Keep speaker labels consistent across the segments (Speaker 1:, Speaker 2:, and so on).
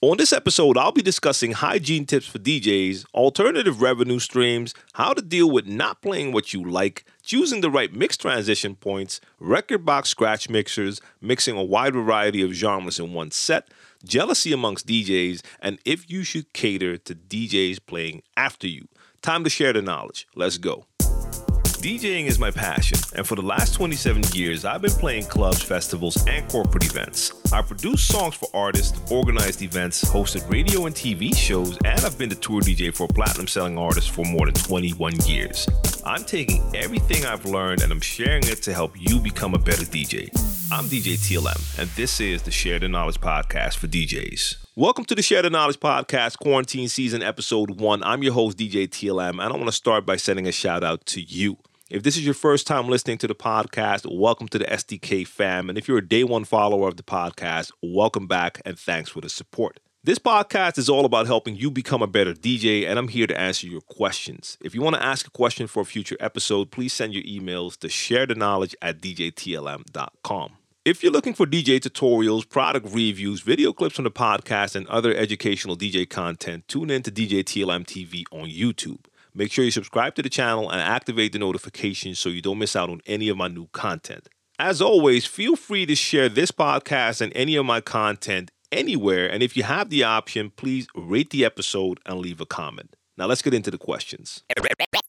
Speaker 1: On this episode, I'll be discussing hygiene tips for DJs, alternative revenue streams, how to deal with not playing what you like, choosing the right mix transition points, rekordbox scratch mixers, mixing a wide variety of genres in one set, jealousy amongst DJs, and if you should cater to DJs playing after you. Time to share the knowledge. Let's go. DJing is my passion, and for the last 27 years, I've been playing clubs, festivals, and corporate events. I produced songs for artists, organized events, hosted radio and TV shows, and I've been the tour DJ for platinum selling artists for more than 21 years. I'm taking everything I've learned and I'm sharing it to help you become a better DJ. I'm DJ TLM, and this is the Share the Knowledge podcast for DJs. Welcome to the Share the Knowledge podcast, quarantine season episode one. I'm your host, DJ TLM, and I want to start by sending a shout out to you. If this is your first time listening to the podcast, welcome to the SDK fam. And if you're a day one follower of the podcast, welcome back and thanks for the support. This podcast is all about helping you become a better DJ, and I'm here to answer your questions. If you want to ask a question for a future episode, please send your emails to share the knowledge at djtlm.com. If you're looking for DJ tutorials, product reviews, video clips from the podcast, and other educational DJ content, tune in to DJ TLM TV on YouTube. Make sure you subscribe to the channel and activate the notifications so you don't miss out on any of my new content. As always, feel free to share this podcast and any of my content anywhere. And if you have the option, please rate the episode and leave a comment. Now let's get into the questions.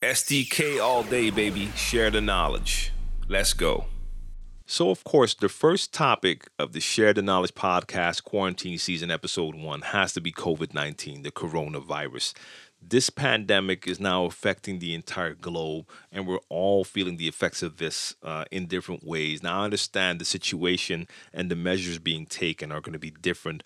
Speaker 1: SDK all day, baby. Share the knowledge. Let's go. So, of course, the first topic of the Share the Knowledge podcast quarantine season episode one has to be COVID 19, the coronavirus this pandemic is now affecting the entire globe, and we're all feeling the effects of this uh, in different ways. Now, I understand the situation and the measures being taken are going to be different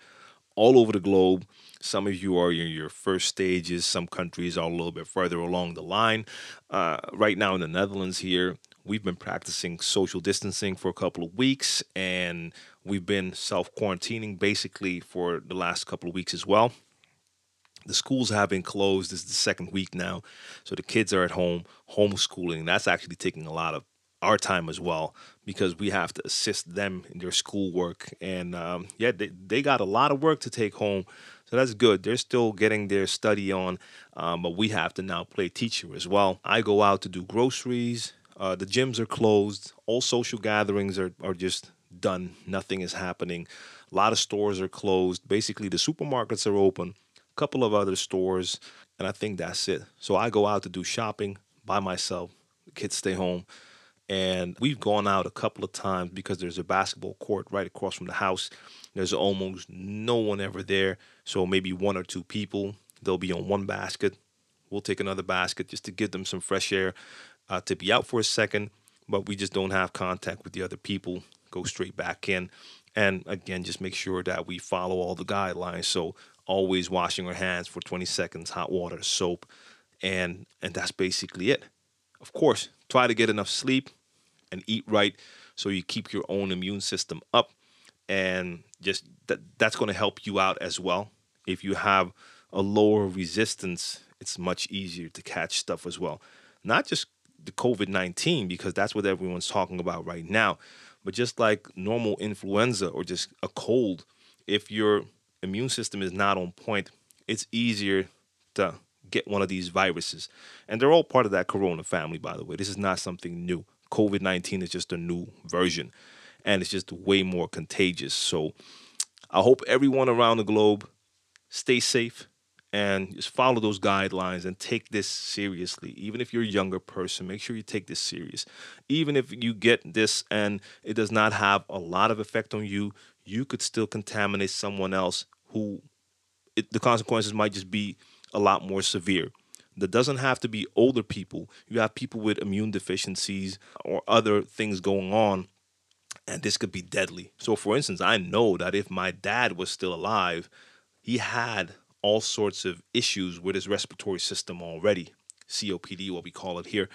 Speaker 1: all over the globe. Some of you are in your first stages, some countries are a little bit further along the line. Uh, right now, in the Netherlands, here, we've been practicing social distancing for a couple of weeks, and we've been self quarantining basically for the last couple of weeks as well the schools have been closed. This is the second week now. So the kids are at home, homeschooling. That's actually taking a lot of our time as well because we have to assist them in their schoolwork. And um, yeah, they, they got a lot of work to take home. So that's good. They're still getting their study on, um, but we have to now play teacher as well. I go out to do groceries. Uh, the gyms are closed. All social gatherings are, are just done. Nothing is happening. A lot of stores are closed. Basically, the supermarkets are open couple of other stores, and I think that's it. So I go out to do shopping by myself. Kids stay home. And we've gone out a couple of times because there's a basketball court right across from the house. There's almost no one ever there. So maybe one or two people. They'll be on one basket. We'll take another basket just to give them some fresh air uh, to be out for a second. But we just don't have contact with the other people. Go straight back in. And again, just make sure that we follow all the guidelines. So always washing our hands for 20 seconds, hot water, soap, and and that's basically it. Of course, try to get enough sleep and eat right so you keep your own immune system up and just that that's going to help you out as well. If you have a lower resistance, it's much easier to catch stuff as well. Not just the COVID-19 because that's what everyone's talking about right now, but just like normal influenza or just a cold, if you're immune system is not on point, it's easier to get one of these viruses. And they're all part of that corona family, by the way. This is not something new. COVID 19 is just a new version and it's just way more contagious. So I hope everyone around the globe stay safe and just follow those guidelines and take this seriously. Even if you're a younger person, make sure you take this serious. Even if you get this and it does not have a lot of effect on you, you could still contaminate someone else who it, the consequences might just be a lot more severe. That doesn't have to be older people. You have people with immune deficiencies or other things going on, and this could be deadly. So, for instance, I know that if my dad was still alive, he had all sorts of issues with his respiratory system already. COPD, what we call it here.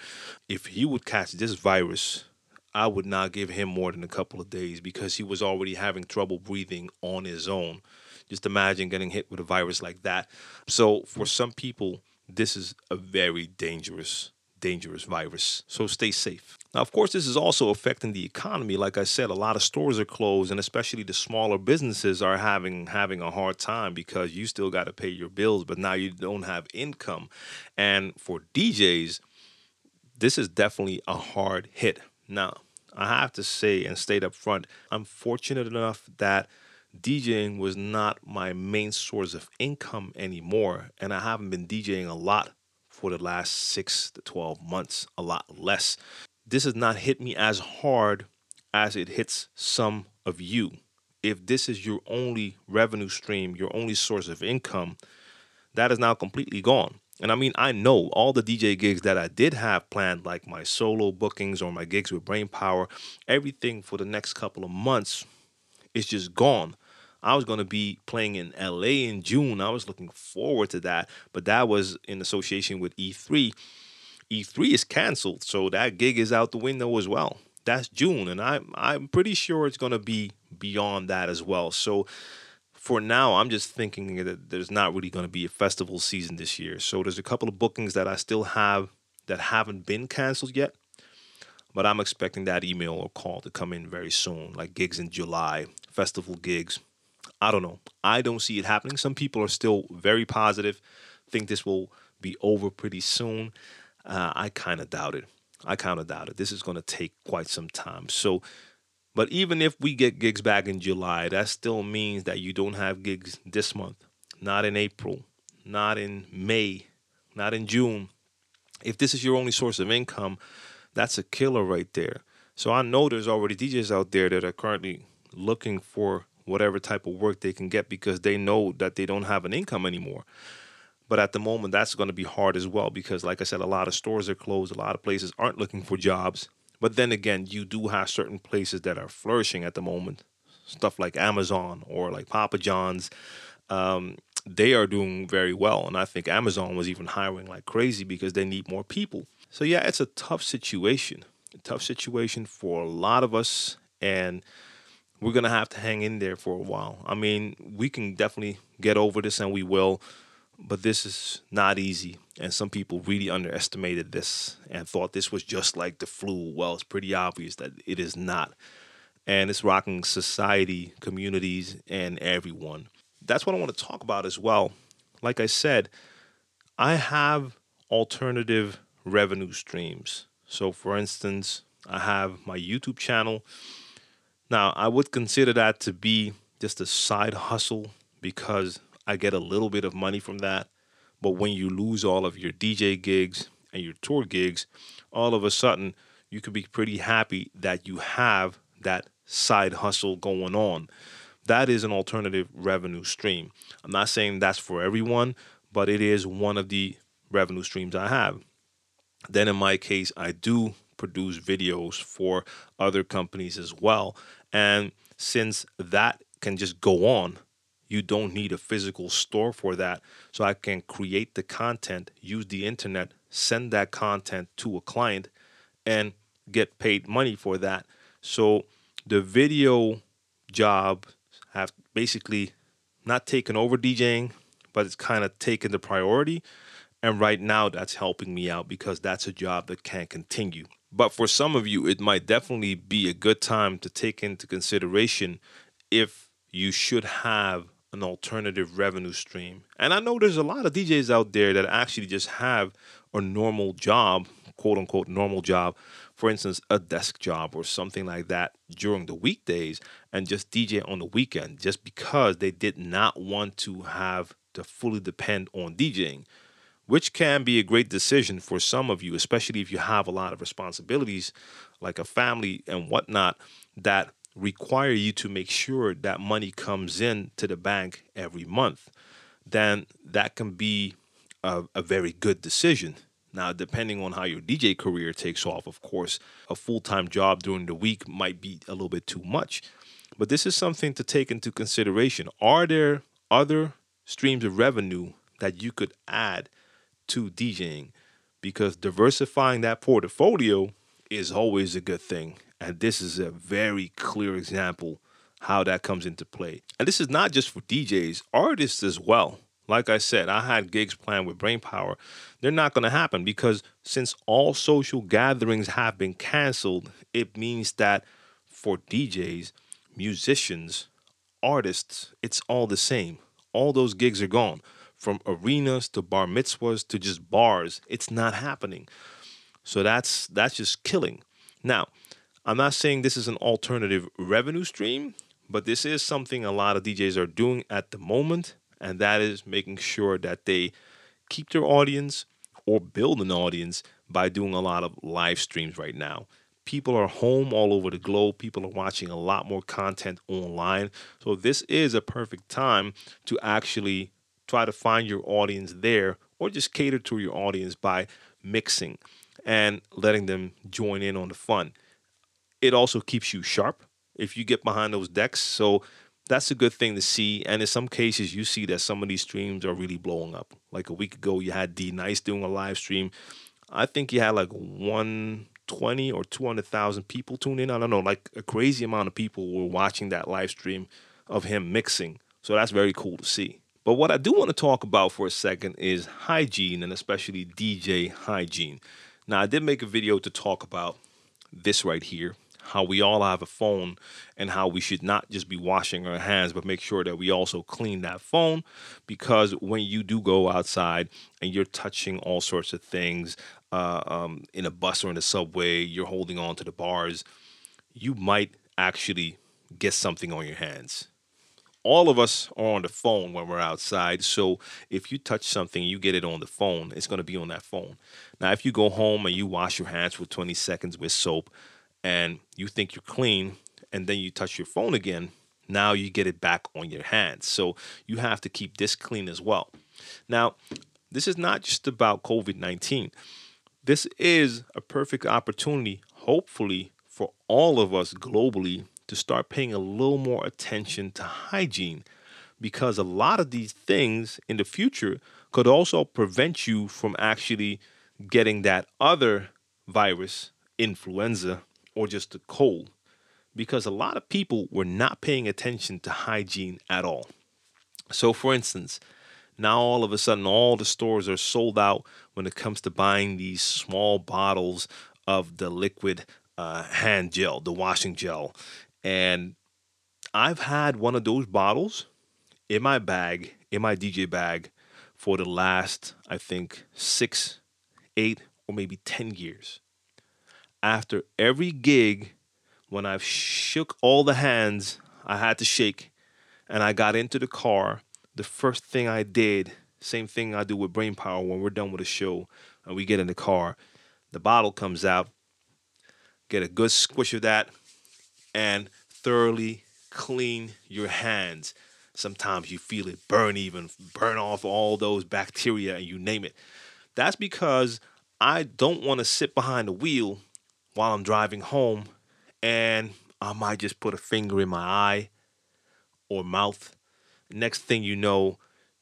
Speaker 1: If he would catch this virus, I would not give him more than a couple of days because he was already having trouble breathing on his own. Just imagine getting hit with a virus like that. So, for some people, this is a very dangerous, dangerous virus. So stay safe. Now, of course, this is also affecting the economy. Like I said, a lot of stores are closed, and especially the smaller businesses are having having a hard time because you still got to pay your bills, but now you don't have income. And for DJs, this is definitely a hard hit. Now, I have to say and state up front, I'm fortunate enough that DJing was not my main source of income anymore, and I haven't been DJing a lot for the last six to 12 months, a lot less. This has not hit me as hard as it hits some of you. If this is your only revenue stream, your only source of income, that is now completely gone. And I mean, I know all the DJ gigs that I did have planned, like my solo bookings or my gigs with Brainpower, everything for the next couple of months is just gone. I was going to be playing in LA in June. I was looking forward to that, but that was in association with E3. E3 is canceled, so that gig is out the window as well. That's June, and I'm I'm pretty sure it's going to be beyond that as well. So for now, I'm just thinking that there's not really going to be a festival season this year. So there's a couple of bookings that I still have that haven't been canceled yet. But I'm expecting that email or call to come in very soon, like gigs in July, festival gigs, I don't know. I don't see it happening. Some people are still very positive, think this will be over pretty soon. Uh, I kind of doubt it. I kind of doubt it. This is going to take quite some time. So, but even if we get gigs back in July, that still means that you don't have gigs this month, not in April, not in May, not in June. If this is your only source of income, that's a killer right there. So I know there's already DJs out there that are currently looking for whatever type of work they can get because they know that they don't have an income anymore. But at the moment, that's going to be hard as well because, like I said, a lot of stores are closed. A lot of places aren't looking for jobs. But then again, you do have certain places that are flourishing at the moment. Stuff like Amazon or like Papa John's. Um, they are doing very well. And I think Amazon was even hiring like crazy because they need more people. So, yeah, it's a tough situation. A tough situation for a lot of us. And we're gonna have to hang in there for a while. I mean, we can definitely get over this, and we will. But this is not easy, and some people really underestimated this and thought this was just like the flu. Well, it's pretty obvious that it is not, and it's rocking society, communities, and everyone. That's what I want to talk about as well. Like I said, I have alternative revenue streams. So, for instance, I have my YouTube channel now, I would consider that to be just a side hustle because I get a little bit of money from that. But when you lose all of your DJ gigs and your tour gigs, all of a sudden you could be pretty happy that you have that side hustle going on. That is an alternative revenue stream. I'm not saying that's for everyone, but it is one of the revenue streams I have. Then in my case, I do produce videos for other companies as well. And since that can just go on, you don't need a physical store for that. So I can create the content, use the internet, send that content to a client, and get paid money for that. So the video job have basically not taken over DJing, but it's kind of taken the priority. And right now, that's helping me out because that's a job that can continue. But for some of you, it might definitely be a good time to take into consideration if you should have an alternative revenue stream. And I know there's a lot of DJs out there that actually just have a normal job, quote unquote, normal job. For instance, a desk job or something like that during the weekdays and just DJ on the weekend just because they did not want to have to fully depend on DJing which can be a great decision for some of you, especially if you have a lot of responsibilities like a family and whatnot that require you to make sure that money comes in to the bank every month, then that can be a, a very good decision. Now, depending on how your DJ career takes off, of course, a full time job during the week might be a little bit too much. But this is something to take into consideration. Are there other streams of revenue that you could add to DJing because diversifying that portfolio is always a good thing. And this is a very clear example how that comes into play. And this is not just for DJs, artists as well. Like I said, I had gigs planned with Brainpower. They're not going to happen because since all social gatherings have been canceled, it means that for DJs, musicians, artists, it's all the same. All those gigs are gone. From arenas to bar mitzvahs to just bars, it's not happening. So that's that's just killing. Now, I'm not saying this is an alternative revenue stream, but this is something a lot of DJs are doing at the moment, and that is making sure that they keep their audience or build an audience by doing a lot of live streams right now. People are home all over the globe. People are watching a lot more content online. So, this is a perfect time to actually try to find your audience there or just cater to your audience by mixing and letting them join in on the fun. It also keeps you sharp if you get behind those decks. So that's a good thing to see. And in some cases, you see that some of these streams are really blowing up. Like a week ago, you had D-Nice doing a live stream. I think you had like 120 or 200,000 people tune in. I don't know, like a crazy amount of people were watching that live stream of him mixing. So that's very cool to see. But what I do want to talk about for a second is hygiene and especially DJ hygiene. Now, I did make a video to talk about this right here how we all have a phone and how we should not just be washing our hands, but make sure that we also clean that phone because when you do go outside and you're touching all sorts of things uh, um, in a bus or in a subway, you're holding on to the bars, you might actually get something on your hands all of us are on the phone when we're outside. So if you touch something, you get it on the phone, it's going to be on that phone. Now, if you go home and you wash your hands for 20 seconds with soap and you think you're clean, and then you touch your phone again, now you get it back on your hands. So you have to keep this clean as well. Now, this is not just about COVID 19. This is a perfect opportunity, hopefully, for all of us globally to start paying a little more attention to hygiene because a lot of these things in the future could also prevent you from actually getting that other virus, influenza, or just a cold. Because a lot of people were not paying attention to hygiene at all. So, for instance, now all of a sudden all the stores are sold out when it comes to buying these small bottles of the liquid uh, hand gel, the washing gel. And I've had one of those bottles in my bag, in my DJ bag, for the last, I think, six, eight, or maybe 10 years. After every gig, when I've shook all the hands I had to shake, and I got into the car, the first thing I did, same thing I do with Brainpower when we're done with a show and we get in the car, the bottle comes out, get a good squish of that, and thoroughly clean your hands. Sometimes you feel it burn, even burn off all those bacteria and you name it. That's because I don't want to sit behind the wheel while I'm driving home and I might just put a finger in my eye or mouth. Next thing you know,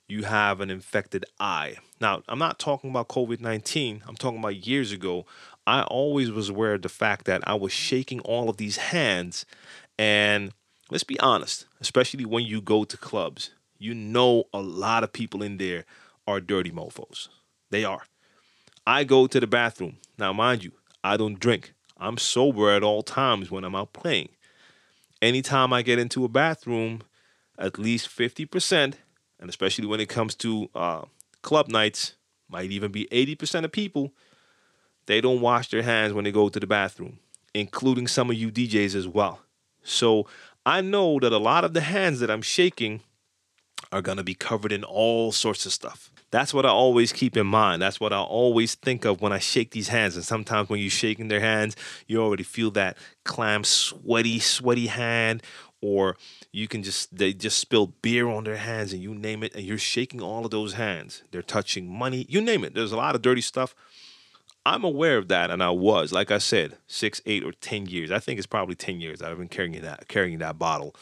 Speaker 1: you have an infected eye. Now, I'm not talking about COVID 19, I'm talking about years ago. I always was aware of the fact that I was shaking all of these hands. And let's be honest, especially when you go to clubs, you know a lot of people in there are dirty mofos. They are. I go to the bathroom. Now, mind you, I don't drink. I'm sober at all times when I'm out playing. Anytime I get into a bathroom, at least 50%, and especially when it comes to uh, club nights, might even be 80% of people they don't wash their hands when they go to the bathroom, including some of you DJs as well. So I know that a lot of the hands that I'm shaking are going to be covered in all sorts of stuff. That's what I always keep in mind. That's what I always think of when I shake these hands. And sometimes when you're shaking their hands, you already feel that clam, sweaty, sweaty hand, or you can just, they just spill beer on their hands and you name it, and you're shaking all of those hands. They're touching money, you name it. There's a lot of dirty stuff. I'm aware of that, and I was, like I said, six, eight, or ten years. I think it's probably ten years I've been carrying that carrying that bottle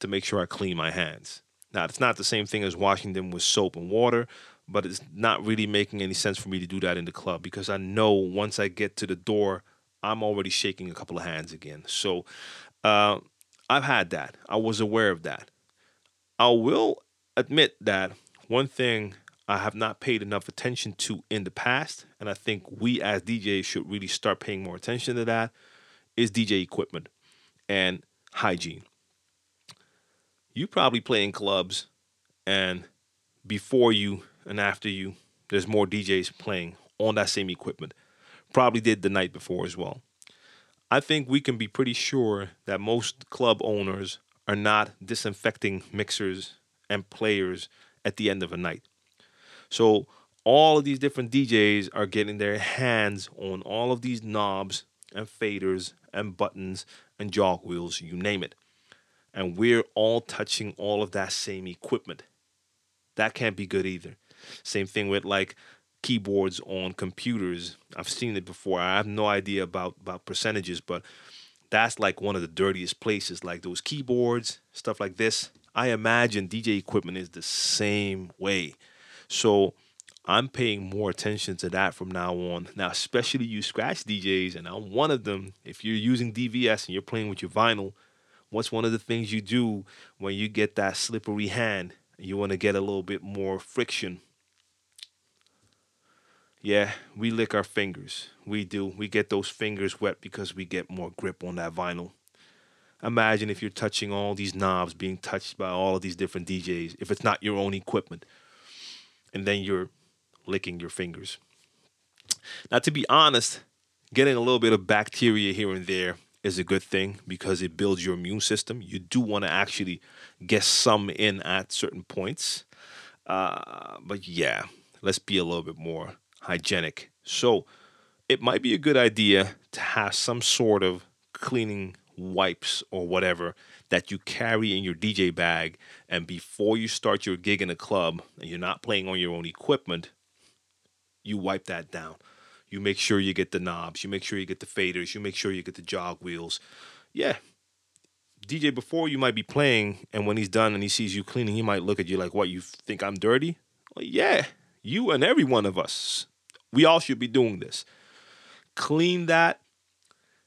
Speaker 1: to make sure I clean my hands. Now, it's not the same thing as washing them with soap and water, but it's not really making any sense for me to do that in the club because I know once I get to the door, I'm already shaking a couple of hands again. So uh, I've had that. I was aware of that. I will admit that one thing I have not paid enough attention to in the past, and I think we as DJs should really start paying more attention to that, is DJ equipment and hygiene. You probably play in clubs, and before you and after you, there's more DJs playing on that same equipment. Probably did the night before as well. I think we can be pretty sure that most club owners are not disinfecting mixers and players at the end of a night. So all of these different DJs are getting their hands on all of these knobs and faders and buttons and jog wheels, you name it. And we're all touching all of that same equipment. That can't be good either. Same thing with like keyboards on computers. I've seen it before. I have no idea about about percentages, but that's like one of the dirtiest places. Like those keyboards, stuff like this. I imagine DJ equipment is the same way. So I'm paying more attention to that from now on. Now, especially you scratch DJs, and I'm one of them. If you're using DVS and you're playing with your vinyl, what's one of the things you do when you get that slippery hand? You want to get a little bit more friction. Yeah, we lick our fingers. We do. We get those fingers wet because we get more grip on that vinyl. Imagine if you're touching all these knobs being touched by all of these different DJs, if it's not your own equipment and then you're licking your fingers. Now, to be honest, getting a little bit of bacteria here and there is a good thing because it builds your immune system. You do want to actually get some in at certain points. Uh, but yeah, let's be a little bit more hygienic. So, it might be a good idea to have some sort of cleaning wipes or whatever that you carry in your DJ bag. And before you start your gig in a club and you're not playing on your own equipment, you wipe that down. You make sure you get the knobs, you make sure you get the faders, you make sure you get the jog wheels. Yeah. DJ before you might be playing, and when he's done and he sees you cleaning, he might look at you like, What, you think I'm dirty? Well, yeah, you and every one of us. We all should be doing this. Clean that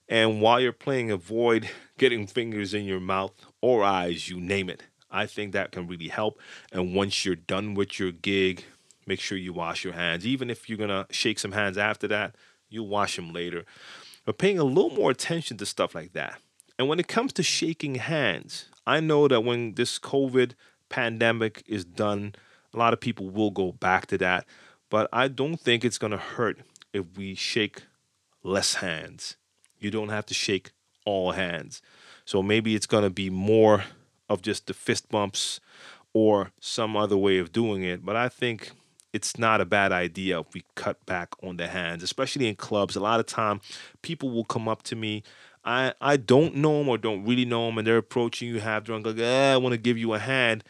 Speaker 1: and while you're playing, avoid getting fingers in your mouth or eyes, you name it. I think that can really help. And once you're done with your gig, make sure you wash your hands. Even if you're going to shake some hands after that, you'll wash them later. But paying a little more attention to stuff like that. And when it comes to shaking hands, I know that when this COVID pandemic is done, a lot of people will go back to that. But I don't think it's going to hurt if we shake less hands you don't have to shake all hands. So maybe it's going to be more of just the fist bumps or some other way of doing it. But I think it's not a bad idea if we cut back on the hands, especially in clubs. A lot of time, people will come up to me. I, I don't know them or don't really know them, and they're approaching you half drunk, like, eh, I want to give you a hand.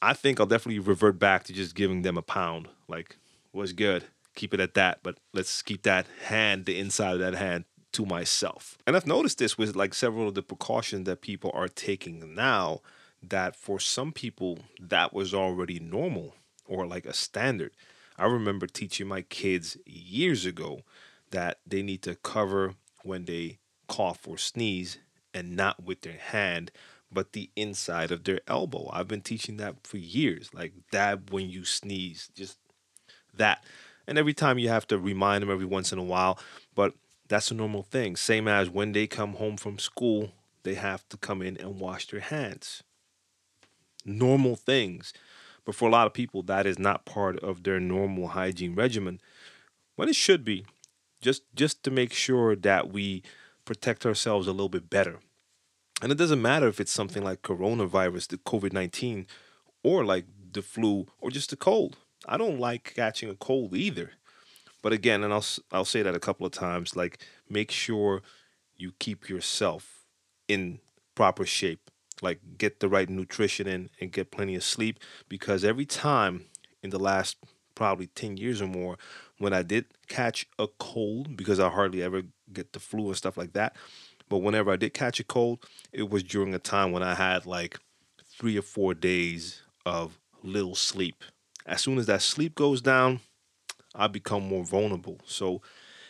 Speaker 1: I think I'll definitely revert back to just giving them a pound. Like, was good. Keep it at that, but let's keep that hand, the inside of that hand, to myself. And I've noticed this with like several of the precautions that people are taking now that for some people that was already normal or like a standard. I remember teaching my kids years ago that they need to cover when they cough or sneeze and not with their hand but the inside of their elbow. I've been teaching that for years. Like dab when you sneeze, just that. And every time you have to remind them every once in a while. But that's a normal thing. Same as when they come home from school, they have to come in and wash their hands. Normal things. But for a lot of people, that is not part of their normal hygiene regimen. When it should be, just just to make sure that we protect ourselves a little bit better. And it doesn't matter if it's something like coronavirus, the COVID 19, or like the flu, or just a cold. I don't like catching a cold either. But again, and I'll I'll say that a couple of times, like make sure you keep yourself in proper shape. Like get the right nutrition in and get plenty of sleep because every time in the last probably 10 years or more when I did catch a cold because I hardly ever get the flu and stuff like that. But whenever I did catch a cold, it was during a time when I had like three or four days of little sleep. As soon as that sleep goes down, I become more vulnerable. So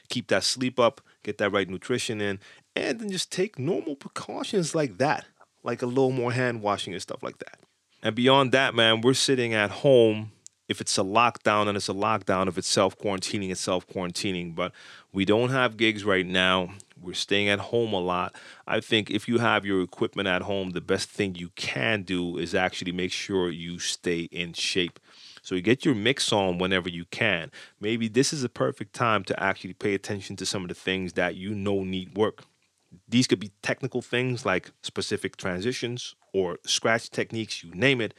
Speaker 1: keep that sleep up, get that right nutrition in, and then just take normal precautions like that, like a little more hand washing and stuff like that. And beyond that, man, we're sitting at home. If it's a lockdown, and it's a lockdown. If it's self quarantining, it's self quarantining. But we don't have gigs right now. We're staying at home a lot. I think if you have your equipment at home, the best thing you can do is actually make sure you stay in shape. So get your mix on whenever you can. Maybe this is a perfect time to actually pay attention to some of the things that you know need work. These could be technical things like specific transitions or scratch techniques, you name it.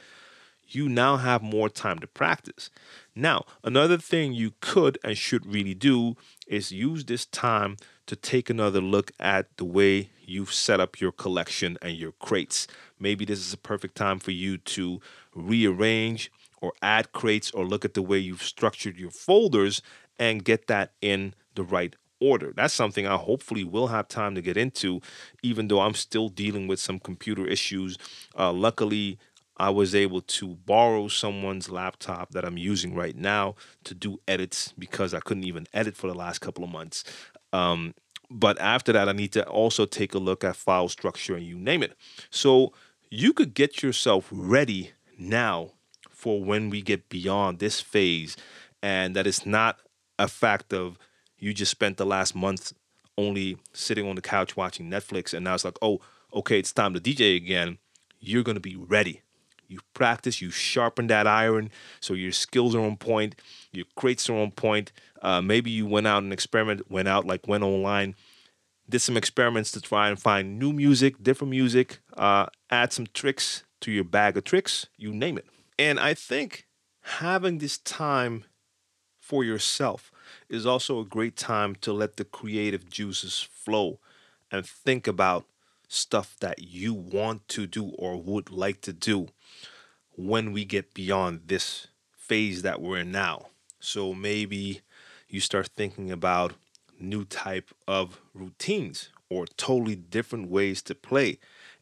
Speaker 1: You now have more time to practice. Now, another thing you could and should really do is use this time to take another look at the way you've set up your collection and your crates. Maybe this is a perfect time for you to rearrange or add crates or look at the way you've structured your folders and get that in the right order. That's something I hopefully will have time to get into, even though I'm still dealing with some computer issues. Uh, luckily, I was able to borrow someone's laptop that I'm using right now to do edits because I couldn't even edit for the last couple of months. Um, but after that, I need to also take a look at file structure and you name it. So you could get yourself ready now for when we get beyond this phase and that it's not a fact of you just spent the last month only sitting on the couch watching Netflix and now it's like, oh, okay, it's time to DJ again. You're going to be ready. You practice, you sharpen that iron so your skills are on point, your crates are on point. Uh, maybe you went out and experiment, went out like went online, did some experiments to try and find new music, different music, uh, add some tricks to your bag of tricks, you name it. And I think having this time for yourself is also a great time to let the creative juices flow and think about stuff that you want to do or would like to do when we get beyond this phase that we're in now. So maybe you start thinking about new type of routines or totally different ways to play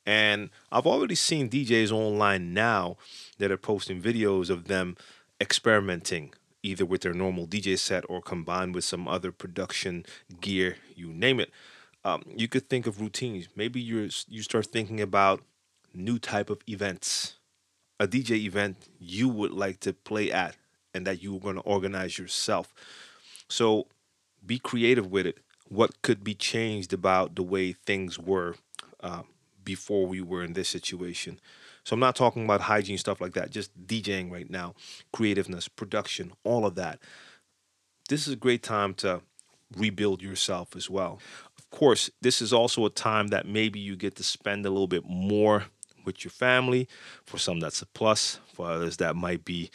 Speaker 1: and I've already seen DJs online now that are posting videos of them experimenting either with their normal DJ set or combined with some other production gear, you name it. Um, you could think of routines. Maybe you you start thinking about new type of events, a DJ event you would like to play at, and that you are going to organize yourself. So be creative with it. What could be changed about the way things were? Uh, before we were in this situation. So I'm not talking about hygiene stuff like that, just DJing right now, creativeness, production, all of that. This is a great time to rebuild yourself as well. Of course, this is also a time that maybe you get to spend a little bit more with your family. For some, that's a plus. For others, that might be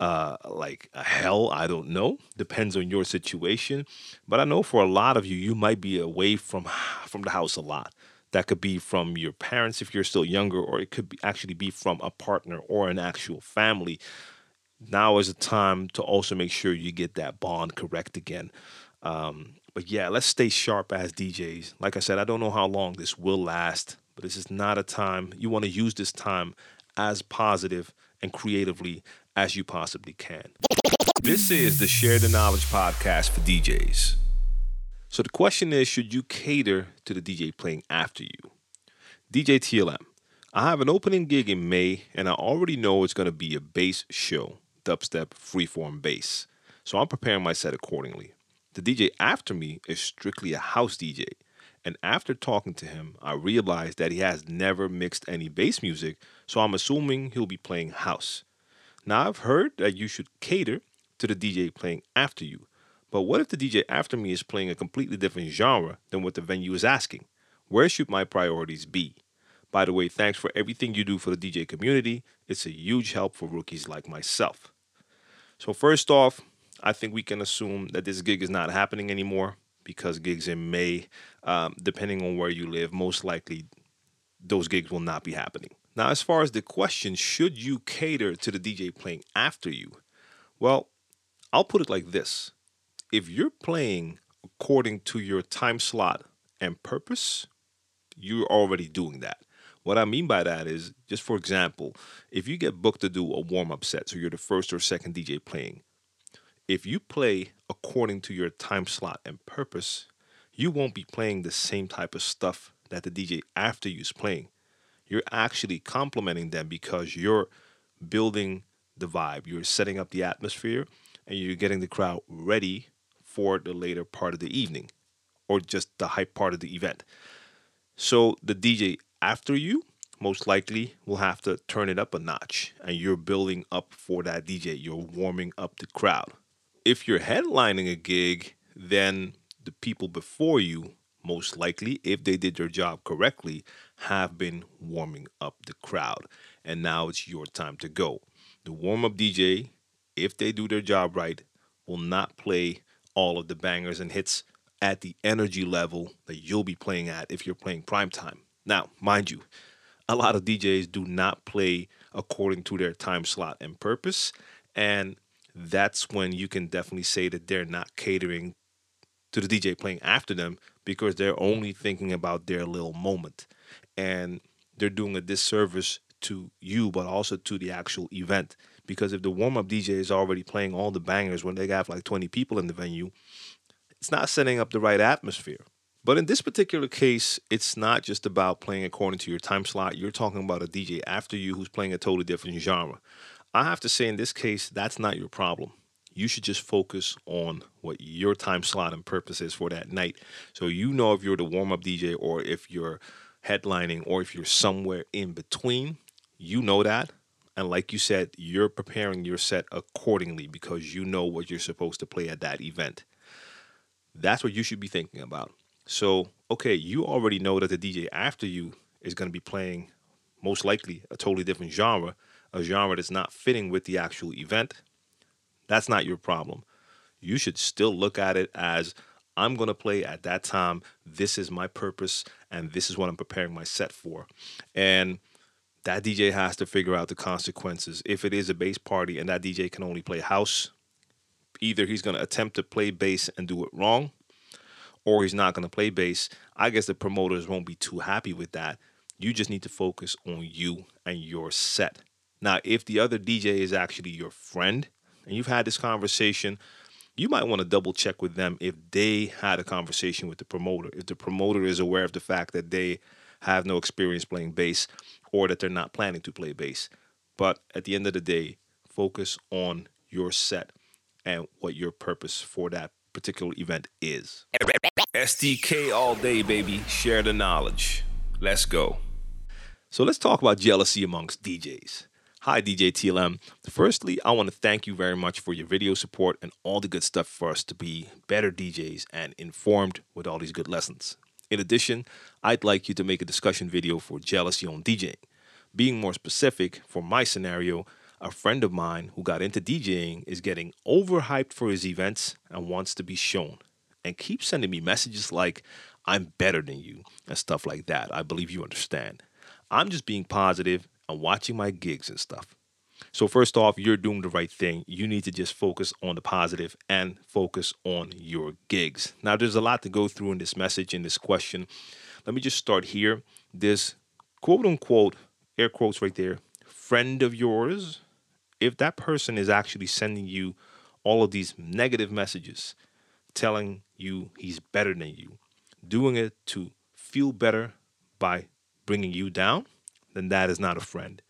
Speaker 1: uh, like a hell. I don't know. Depends on your situation. But I know for a lot of you, you might be away from from the house a lot. That could be from your parents if you're still younger, or it could be actually be from a partner or an actual family. Now is the time to also make sure you get that bond correct again. Um, but yeah, let's stay sharp as DJs. Like I said, I don't know how long this will last, but this is not a time you want to use this time as positive and creatively as you possibly can. This is the Share the Knowledge podcast for DJs. So the question is should you cater to the DJ playing after you? DJ TLM. I have an opening gig in May and I already know it's going to be a bass show, dubstep, freeform bass. So I'm preparing my set accordingly. The DJ after me is strictly a house DJ. And after talking to him, I realized that he has never mixed any bass music, so I'm assuming he'll be playing house. Now, I've heard that you should cater to the DJ playing after you, but what if the DJ after me is playing a completely different genre than what the venue is asking? Where should my priorities be? By the way, thanks for everything you do for the DJ community. It's a huge help for rookies like myself. So, first off, I think we can assume that this gig is not happening anymore because gigs in May, um, depending on where you live, most likely those gigs will not be happening. Now, as far as the question, should you cater to the DJ playing after you? Well, I'll put it like this if you're playing according to your time slot and purpose, you're already doing that. What I mean by that is, just for example, if you get booked to do a warm up set, so you're the first or second DJ playing, if you play according to your time slot and purpose, you won't be playing the same type of stuff that the DJ after you is playing. You're actually complimenting them because you're building the vibe, you're setting up the atmosphere, and you're getting the crowd ready for the later part of the evening or just the hype part of the event. So the DJ after you most likely will have to turn it up a notch and you're building up for that DJ. You're warming up the crowd. If you're headlining a gig, then the people before you, most likely, if they did their job correctly, have been warming up the crowd. And now it's your time to go. The warm up DJ, if they do their job right, will not play all of the bangers and hits at the energy level that you'll be playing at if you're playing prime time. Now, mind you, a lot of DJs do not play according to their time slot and purpose. And that's when you can definitely say that they're not catering to the DJ playing after them because they're only thinking about their little moment. And they're doing a disservice to you, but also to the actual event. Because if the warm up DJ is already playing all the bangers when they have like 20 people in the venue, it's not setting up the right atmosphere. But in this particular case, it's not just about playing according to your time slot. You're talking about a DJ after you who's playing a totally different genre. I have to say, in this case, that's not your problem. You should just focus on what your time slot and purpose is for that night. So you know if you're the warm up DJ or if you're headlining or if you're somewhere in between, you know that. And like you said, you're preparing your set accordingly because you know what you're supposed to play at that event. That's what you should be thinking about. So, okay, you already know that the DJ after you is going to be playing most likely a totally different genre, a genre that's not fitting with the actual event. That's not your problem. You should still look at it as I'm going to play at that time. This is my purpose, and this is what I'm preparing my set for. And that DJ has to figure out the consequences. If it is a bass party and that DJ can only play house, either he's going to attempt to play bass and do it wrong, or he's not going to play bass. I guess the promoters won't be too happy with that. You just need to focus on you and your set. Now, if the other DJ is actually your friend and you've had this conversation, you might want to double check with them if they had a conversation with the promoter. If the promoter is aware of the fact that they have no experience playing bass or that they're not planning to play bass. But at the end of the day, focus on your set and what your purpose for that particular event is. SDK all day, baby. Share the knowledge. Let's go. So let's talk about jealousy amongst DJs. Hi, DJ TLM. Firstly, I want to thank you very much for your video support and all the good stuff for us to be better DJs and informed with all these good lessons. In addition, I'd like you to make a discussion video for jealousy on DJing. Being more specific, for my scenario, a friend of mine who got into DJing is getting overhyped for his events and wants to be shown and keeps sending me messages like, I'm better than you and stuff like that. I believe you understand. I'm just being positive and watching my gigs and stuff. So, first off, you're doing the right thing. You need to just focus on the positive and focus on your gigs. Now, there's a lot to go through in this message, in this question. Let me just start here. This quote unquote, air quotes right there, friend of yours if that person is actually sending you all of these negative messages, telling you he's better than you, doing it to feel better by bringing you down, then that is not a friend.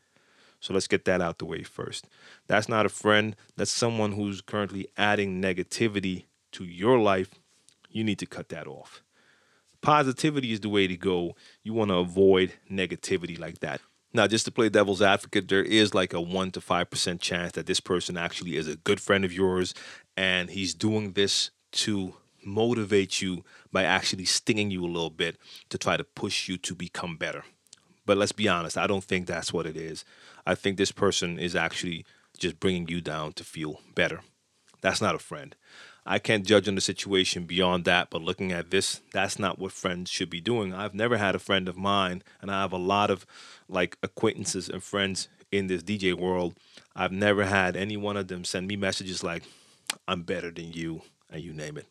Speaker 1: So let's get that out the way first. That's not a friend. That's someone who's currently adding negativity to your life. You need to cut that off. Positivity is the way to go. You want to avoid negativity like that. Now, just to play devil's advocate, there is like a 1% to 5% chance that this person actually is a good friend of yours and he's doing this to motivate you by actually stinging you a little bit to try to push you to become better. But let's be honest, I don't think that's what it is. I think this person is actually just bringing you down to feel better. That's not a friend. I can't judge on the situation beyond that, but looking at this, that's not what friends should be doing. I've never had a friend of mine, and I have a lot of like acquaintances and friends in this DJ world. I've never had any one of them send me messages like, I'm better than you, and you name it.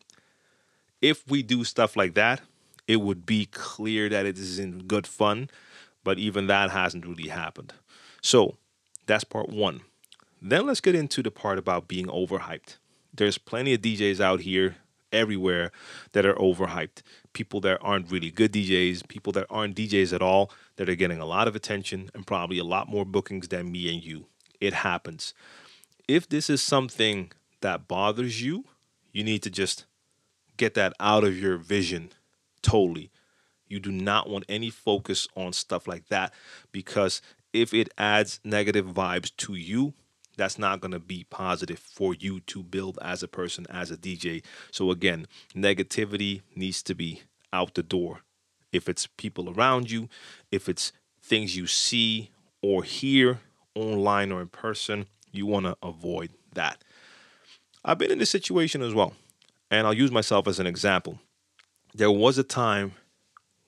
Speaker 1: If we do stuff like that, it would be clear that it is in good fun, but even that hasn't really happened. So that's part one. Then let's get into the part about being overhyped there's plenty of DJs out here everywhere that are overhyped. People that aren't really good DJs, people that aren't DJs at all, that are getting a lot of attention and probably a lot more bookings than me and you. it happens. If this is something that bothers you, you need to just get that out of your vision totally. You do not want any focus on stuff like that because if it adds negative vibes to you, that's not going to be positive for you to build as a person, as a DJ. So, again, negativity needs to be out the door. If it's people around you, if it's things you see or hear online or in person, you want to avoid that. I've been in this situation as well, and I'll use myself as an example. There was a time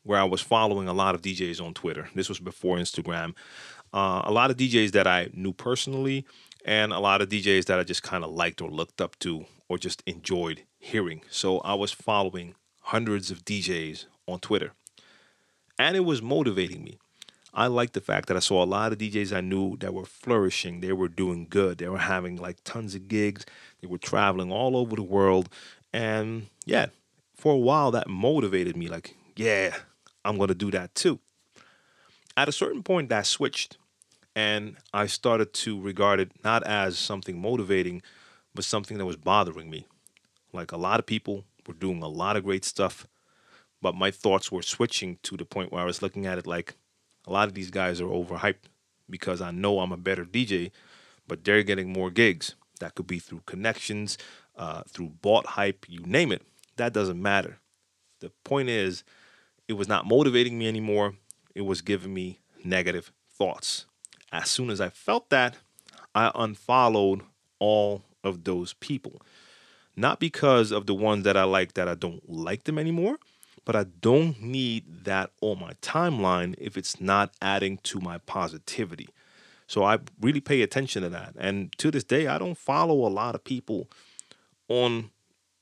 Speaker 1: where I was following a lot of DJs on Twitter. This was before Instagram. Uh, a lot of DJs that I knew personally, and a lot of DJs that I just kind of liked or looked up to or just enjoyed hearing. So I was following hundreds of DJs on Twitter, and it was motivating me. I liked the fact that I saw a lot of DJs I knew that were flourishing. They were doing good. They were having like tons of gigs. They were traveling all over the world. And yeah, for a while that motivated me like, yeah, I'm going to do that too. At a certain point, that switched. And I started to regard it not as something motivating, but something that was bothering me. Like a lot of people were doing a lot of great stuff, but my thoughts were switching to the point where I was looking at it like, a lot of these guys are overhyped because I know I'm a better DJ, but they're getting more gigs. That could be through connections, uh, through bought hype, you name it. That doesn't matter. The point is, it was not motivating me anymore. It was giving me negative thoughts. As soon as I felt that, I unfollowed all of those people. Not because of the ones that I like that I don't like them anymore, but I don't need that on my timeline if it's not adding to my positivity. So I really pay attention to that. And to this day, I don't follow a lot of people on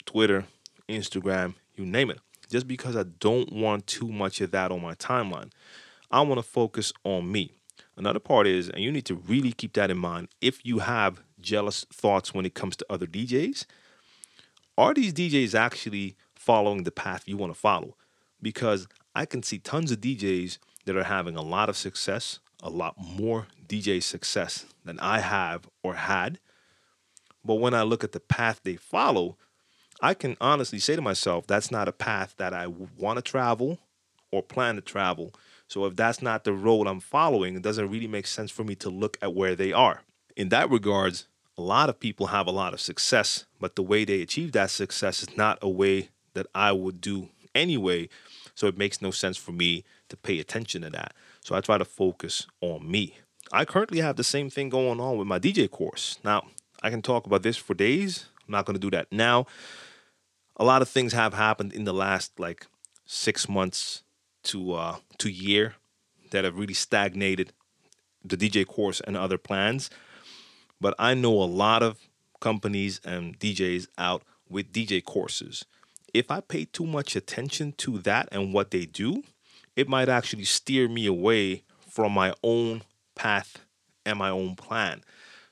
Speaker 1: Twitter, Instagram, you name it, just because I don't want too much of that on my timeline. I want to focus on me. Another part is, and you need to really keep that in mind if you have jealous thoughts when it comes to other DJs, are these DJs actually following the path you want to follow. Because I can see tons of DJs that are having a lot of success, a lot more DJ success than I have or had. But when I look at the path they follow, I can honestly say to myself, that's not a path that I want to travel or plan to travel. So if that's not the road I'm following, it doesn't really make sense for me to look at where they are. In that regards, a lot of people have a lot of success, but the way they achieve that success is not a way that I would do anyway. So it makes no sense for me to pay attention to that. So I try to focus on me. I currently have the same thing going on with my DJ course. Now, I can talk about this for days. I'm not going to do that now. A lot of things have happened in the last like six months to uh, to year that have really stagnated the DJ course and other plans. But I know a lot of companies and DJs out with DJ courses if I pay too much attention to that and what they do, it might actually steer me away from my own path and my own plan.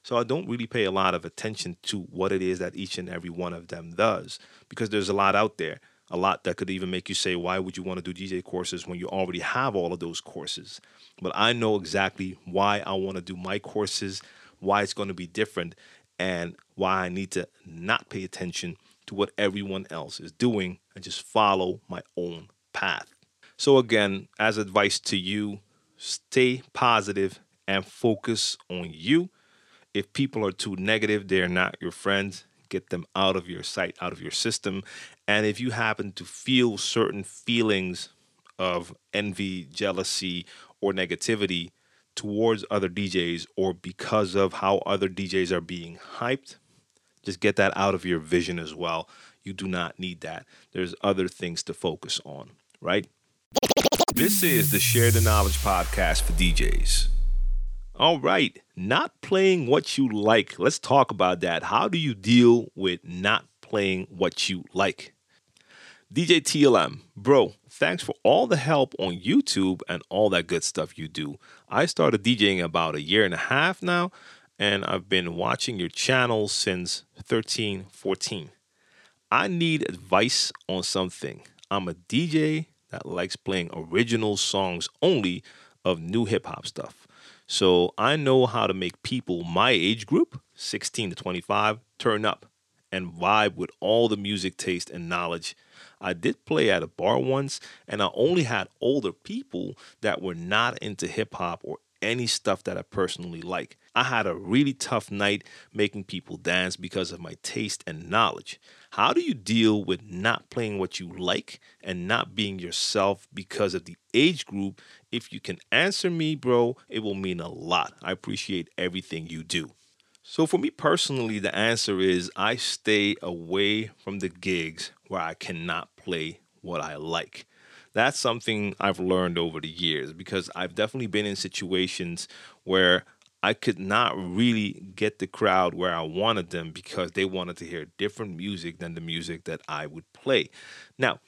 Speaker 1: So I don't really pay a lot of attention to what it is that each and every one of them does because there's a lot out there. A lot that could even make you say, why would you want to do DJ courses when you already have all of those courses? But I know exactly why I want to do my courses, why it's going to be different, and why I need to not pay attention to what everyone else is doing and just follow my own path. So, again, as advice to you, stay positive and focus on you. If people are too negative, they're not your friends. Get them out of your sight, out of your system. And if you happen to feel certain feelings of envy, jealousy, or negativity towards other DJs, or because of how other DJs are being hyped, just get that out of your vision as well. You do not need that. There's other things to focus on, right? This is the Share the Knowledge podcast for DJs. All right, not playing what you like. Let's talk about that. How do you deal with not playing what you like? DJ TLM, bro, thanks for all the help on YouTube and all that good stuff you do. I started DJing about a year and a half now, and I've been watching your channel since 13, 14. I need advice on something. I'm a DJ that likes playing original songs only of new hip hop stuff. So I know how to make people my age group, 16 to 25, turn up and vibe with all the music taste and knowledge. I did play at a bar once, and I only had older people that were not into hip hop or any stuff that I personally like. I had a really tough night making people dance because of my taste and knowledge. How do you deal with not playing what you like and not being yourself because of the age group? If you can answer me, bro, it will mean a lot. I appreciate everything you do. So, for me personally, the answer is I stay away from the gigs where I cannot play what I like. That's something I've learned over the years because I've definitely been in situations where I could not really get the crowd where I wanted them because they wanted to hear different music than the music that I would play. Now,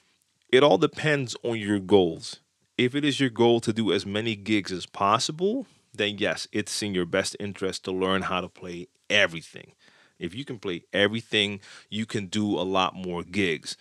Speaker 1: it all depends on your goals. If it is your goal to do as many gigs as possible, then yes, it's in your best interest to learn how to play everything. If you can play everything, you can do a lot more gigs.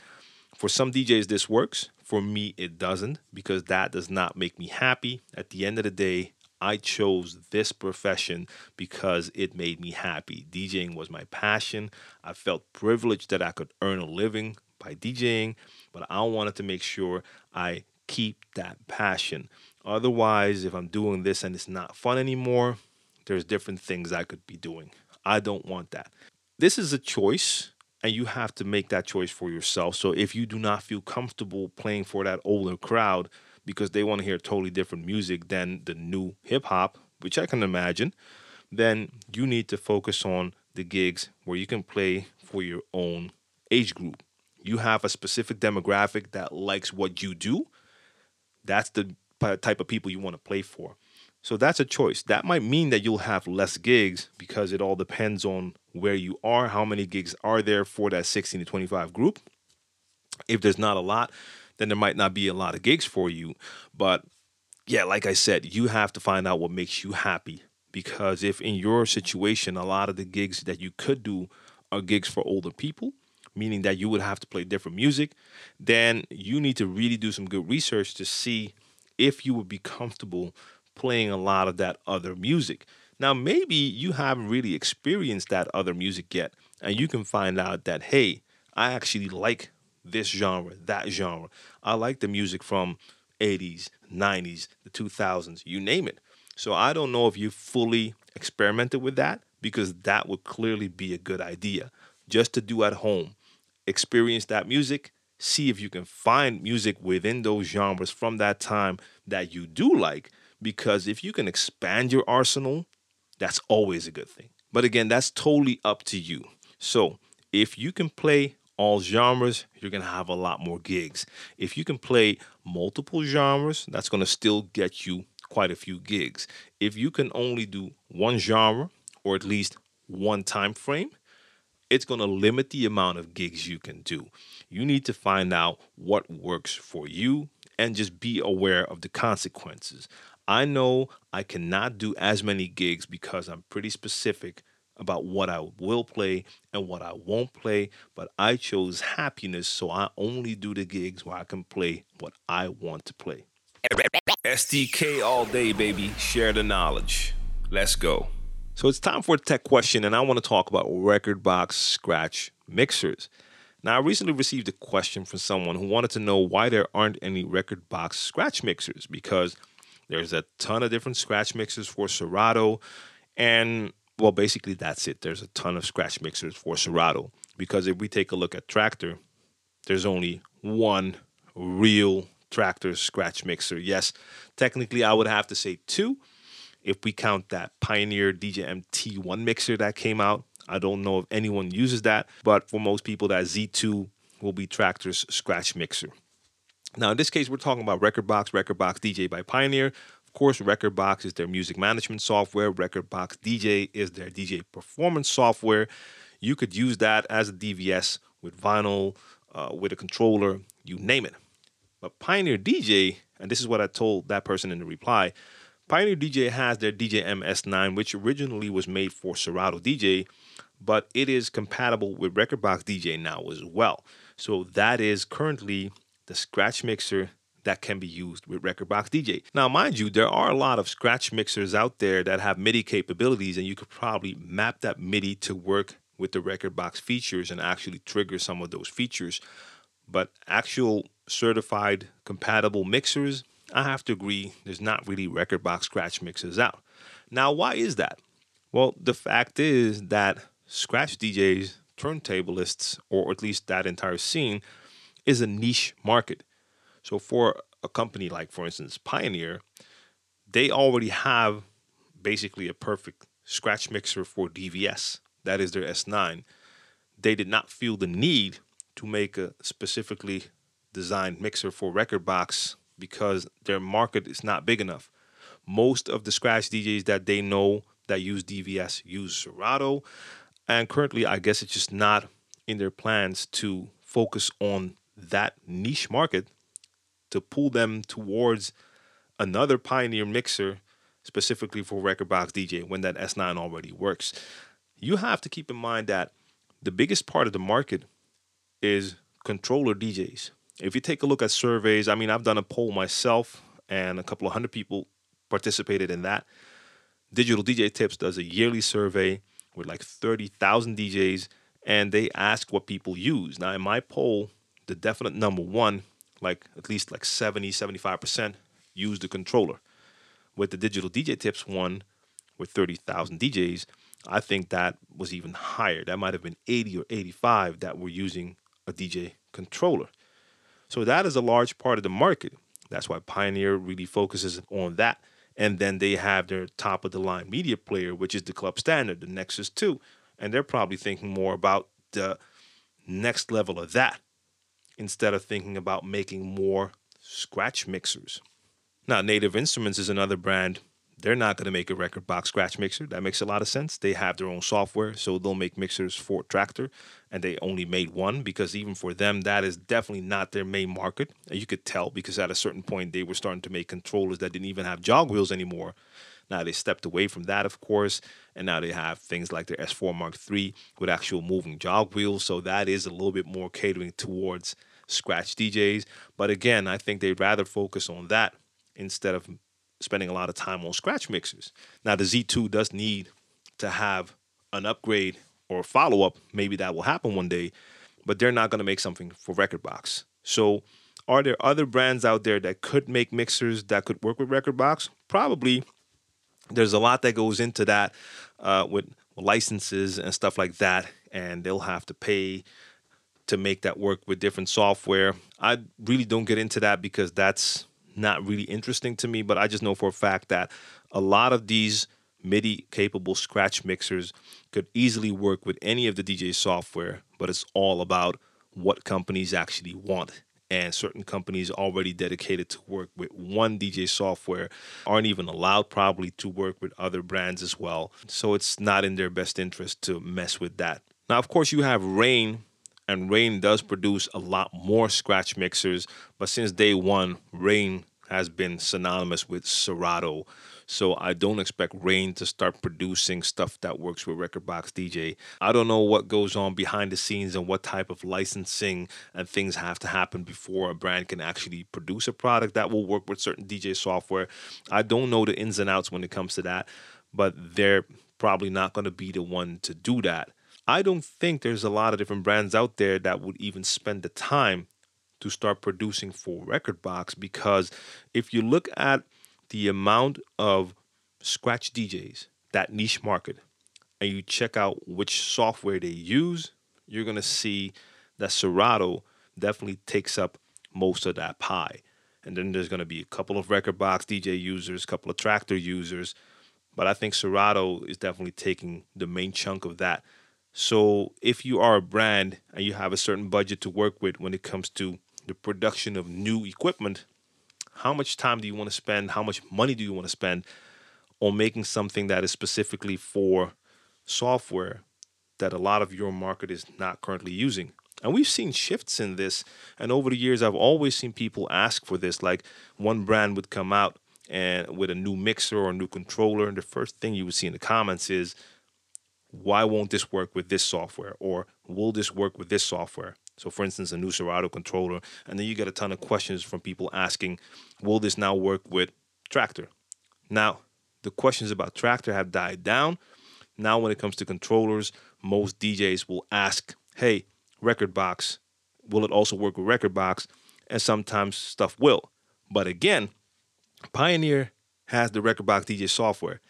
Speaker 1: For some DJs, this works. For me, it doesn't because that does not make me happy. At the end of the day, I chose this profession because it made me happy. DJing was my passion. I felt privileged that I could earn a living by DJing, but I wanted to make sure I keep that passion. Otherwise, if I'm doing this and it's not fun anymore, there's different things I could be doing. I don't want that. This is a choice, and you have to make that choice for yourself. So if you do not feel comfortable playing for that older crowd because they want to hear totally different music than the new hip hop, which I can imagine, then you need to focus on the gigs where you can play for your own age group. You have a specific demographic that likes what you do. That's the type of people you want to play for. So that's a choice. That might mean that you'll have less gigs because it all depends on where you are, how many gigs are there for that 16 to 25 group. If there's not a lot, then there might not be a lot of gigs for you. But yeah, like I said, you have to find out what makes you happy because if in your situation, a lot of the gigs that you could do are gigs for older people, meaning that you would have to play different music, then you need to really do some good research to see if you would be comfortable playing a lot of that other music. Now, maybe you haven't really experienced that other music yet, and you can find out that, hey, I actually like this genre, that genre. I like the music from 80s, 90s, the 2000s, you name it. So I don't know if you fully experimented with that because that would clearly be a good idea just to do at home. Experience that music, see if you can find music within those genres from that time that you do like because if you can expand your arsenal, that's always a good thing. But again, that's totally up to you. So if you can play all genres, you're going to have a lot more gigs. If you can play multiple genres, that's going to still get you quite a few gigs. If you can only do one genre or at least one time frame, it's going to limit the amount of gigs you can do. You need to find out what works for you and just be aware of the consequences. I know I cannot do as many gigs because I'm pretty specific about what I will play and what I won't play, but I chose happiness, so I only do the gigs where I can play what I want to play. STK all day, baby. Share the knowledge. Let's go. So it's time for a tech question, and I want to talk about Rekordbox scratch mixers. Now, I recently received a question from someone who wanted to know why there aren't any Rekordbox scratch mixers because there's a ton of different scratch mixers for Serato. And well, basically, that's it. There's a ton of scratch mixers for Serato. Because if we take a look at Traktor, there's only one real Traktor scratch mixer. Yes, technically, I would have to say two if we count that Pioneer DJM T1 mixer that came out. I don't know if anyone uses that, but for most people, that Z2 will be Traktor's scratch mixer. Now, in this case, we're talking about Rekordbox, Rekordbox DJ by Pioneer. Course, Rekordbox is their music management software. Rekordbox DJ is their DJ performance software. You could use that as a DVS with vinyl, uh, with a controller, you name it. But Pioneer DJ, and this is what I told that person in the reply Pioneer DJ has their DJM-S9, which originally was made for Serato DJ, but it is compatible with Rekordbox DJ now as well. So that is currently the scratch mixer that can be used with Rekordbox DJ. Now, mind you, there are a lot of scratch mixers out there that have MIDI capabilities, and you could probably map that MIDI to work with the Rekordbox features and actually trigger some of those features. But actual certified compatible mixers, I have to agree, there's not really Rekordbox scratch mixers out. Now, why is that? Well, the fact is that scratch DJs, turntablists, or at least that entire scene, is a niche market. So for a company like, for instance, Pioneer, they already have basically a perfect scratch mixer for DVS. That is their S9. They did not feel the need to make a specifically designed mixer for Rekordbox because their market is not big enough. Most of the scratch DJs that they know that use DVS use Serato. And currently, I guess it's just not in their plans to focus on that niche market to pull them towards another Pioneer mixer specifically for Rekordbox DJ when that S9 already works. You have to keep in mind that the biggest part of the market is controller DJs. If you take a look at surveys, I mean, I've done a poll myself and a couple of hundred people participated in that. Digital DJ Tips does a yearly survey with like 30,000 DJs and they ask what people use. Now, in my poll, the definite number one like at least like 70, 75% use the controller. With the digital DJ tips one with 30,000 DJs, I think that was even higher. That might have been 80 or 85 that were using a DJ controller. So that is a large part of the market. That's why Pioneer really focuses on that. And then they have their top of the line media player, which is the club standard, the Nexus 2. And they're probably thinking more about the next level of that instead of thinking about making more scratch mixers. Now, Native Instruments is another brand. They're not going to make a Rekordbox scratch mixer. That makes a lot of sense. They have their own software, so they'll make mixers for Traktor, and they only made one because even for them, that is definitely not their main market. You could tell because at a certain point, they were starting to make controllers that didn't even have jog wheels anymore. Now they stepped away from that, of course, and now they have things like their S4 Mark III with actual moving jog wheels. So that is a little bit more catering towards scratch DJs. But again, I think they'd rather focus on that instead of spending a lot of time on scratch mixers. Now the Z2 does need to have an upgrade or follow up. Maybe that will happen one day, but they're not going to make something for Rekordbox. So are there other brands out there that could make mixers that could work with Rekordbox? Probably there's a lot that goes into that uh, with licenses and stuff like that, and they'll have to pay to make that work with different software. I really don't get into that because that's not really interesting to me, but I just know for a fact that a lot of these MIDI capable scratch mixers could easily work with any of the DJ software, but it's all about what companies actually want and certain companies already dedicated to work with one DJ software aren't even allowed probably to work with other brands as well. So it's not in their best interest to mess with that. Now, of course, you have Rane, and Rane does produce a lot more scratch mixers, but since day one, Rane has been synonymous with Serato. So I don't expect Rane to start producing stuff that works with Rekordbox DJ. I don't know what goes on behind the scenes and what type of licensing and things have to happen before a brand can actually produce a product that will work with certain DJ software. I don't know the ins and outs when it comes to that, but they're probably not going to be the one to do that. I don't think there's a lot of different brands out there that would even spend the time to start producing for Rekordbox because if you look at the amount of scratch DJs, that niche market, and you check out which software they use, you're going to see that Serato definitely takes up most of that pie. And then there's going to be a couple of Rekordbox DJ users, a couple of Traktor users, but I think Serato is definitely taking the main chunk of that. So if you are a brand and you have a certain budget to work with when it comes to the production of new equipment, how much time do you want to spend? How much money do you want to spend on making something that is specifically for software that a lot of your market is not currently using? And we've seen shifts in this. And over the years, I've always seen people ask for this. Like one brand would come out and with a new mixer or a new controller, and the first thing you would see in the comments is, why won't this work with this software? Or will this work with this software? So, for instance, a new Serato controller, and then you get a ton of questions from people asking, will this now work with Traktor?" Now, the questions about Traktor have died down. Now, when it comes to controllers, most DJs will ask, hey, Rekordbox, will it also work with Rekordbox?" And sometimes stuff will. But again, Pioneer has the Rekordbox DJ software.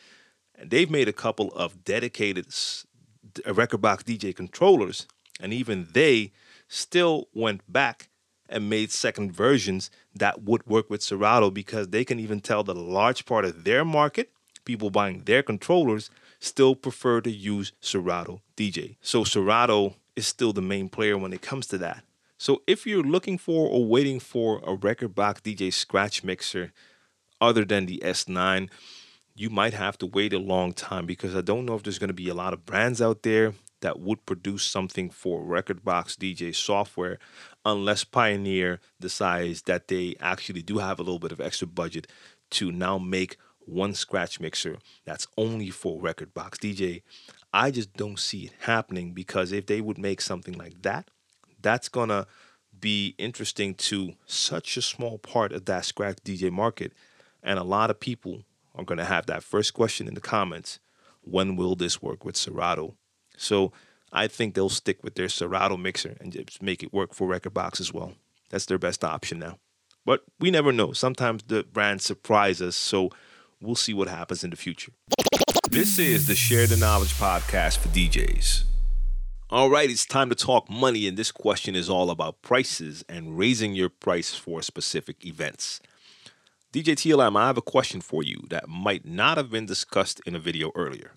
Speaker 1: And they've made a couple of dedicated Rekordbox DJ controllers. And even they still went back and made second versions that would work with Serato because they can even tell that a large part of their market, people buying their controllers, still prefer to use Serato DJ. So Serato is still the main player when it comes to that. So if you're looking for or waiting for a Rekordbox DJ scratch mixer other than the S9, you might have to wait a long time because I don't know if there's going to be a lot of brands out there that would produce something for Rekordbox DJ software unless Pioneer decides that they actually do have a little bit of extra budget to now make one scratch mixer that's only for Rekordbox DJ. I just don't see it happening because if they would make something like that, that's to be interesting to such a small part of that scratch DJ market. And a lot of people are to have that first question in the comments when will this work with Serato? So I think they'll stick with their Serato mixer and just make it work for Rekordbox as well. That's their best option now. But we never know. Sometimes the brands surprise us, so we'll see what happens in the future. This is the Share the Knowledge podcast for DJs. All right, it's time to talk money, and this question is all about prices and raising your price for specific events. DJ TLM, I have a question for you that might not have been discussed in a video earlier.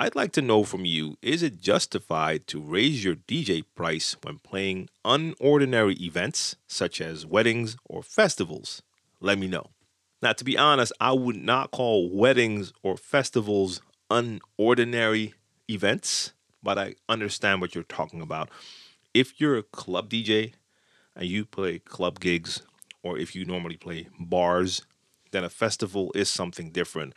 Speaker 1: I'd like to know from you is it justified to raise your DJ price when playing unordinary events such as weddings or festivals? Let me know. Now, to be honest, I would not call weddings or festivals unordinary events, but I understand what you're talking about. If you're a club DJ and you play club gigs, or if you normally play bars, then a festival is something different.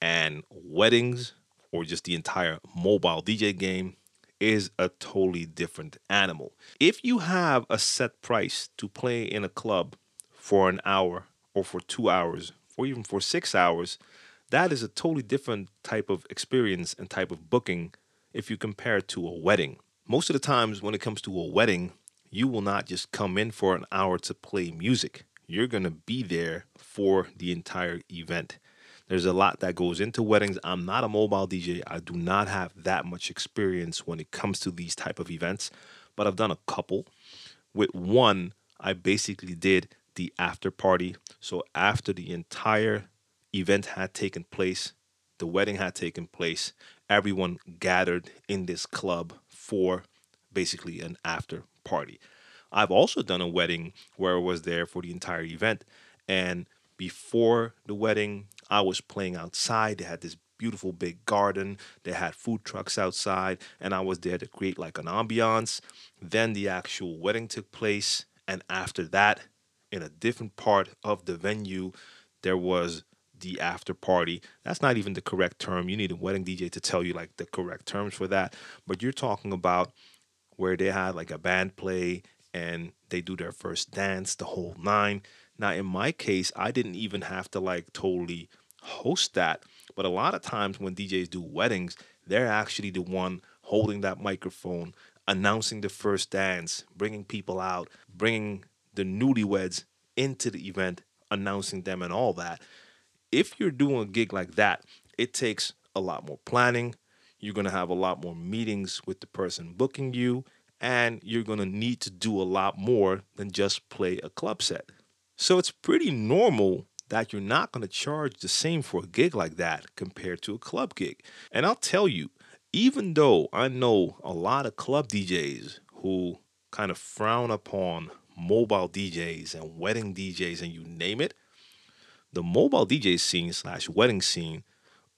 Speaker 1: And weddings or just the entire mobile DJ game is a totally different animal. If you have a set price to play in a club for an hour or for two hours or even for six hours, that is a totally different type of experience and type of booking if you compare it to a wedding. Most of the times, when it comes to a wedding, you will not just come in for an hour to play music. You're going to be there for the entire event. There's a lot that goes into weddings. I'm not a mobile DJ. I do not have that much experience when it comes to these type of events, but I've done a couple. With one, I basically did the after party. So after the entire event had taken place, the wedding had taken place, everyone gathered in this club for basically an after party. I've also done a wedding where I was there for the entire event and before the wedding, I was playing outside. They had this beautiful big garden. They had food trucks outside, and I was there to create like an ambiance. Then the actual wedding took place, and after that, in a different part of the venue, there was the after party. That's not even the correct term. You need a wedding DJ to tell you like the correct terms for that. But you're talking about where they had like a band play and they do their first dance, the whole nine. Now, in my case, I didn't even have to like totally host that. But a lot of times when DJs do weddings, they're actually the one holding that microphone, announcing the first dance, bringing people out, bringing the newlyweds into the event, announcing them and all that. If you're doing a gig like that, it takes a lot more planning. You're going to have a lot more meetings with the person booking you, and you're going to need to do a lot more than just play a club set. So it's pretty normal that you're not going to charge the same for a gig like that compared to a club gig. And I'll tell you, even though I know a lot of club DJs who kind of frown upon mobile DJs and wedding DJs and you name it, the mobile DJ scene slash wedding scene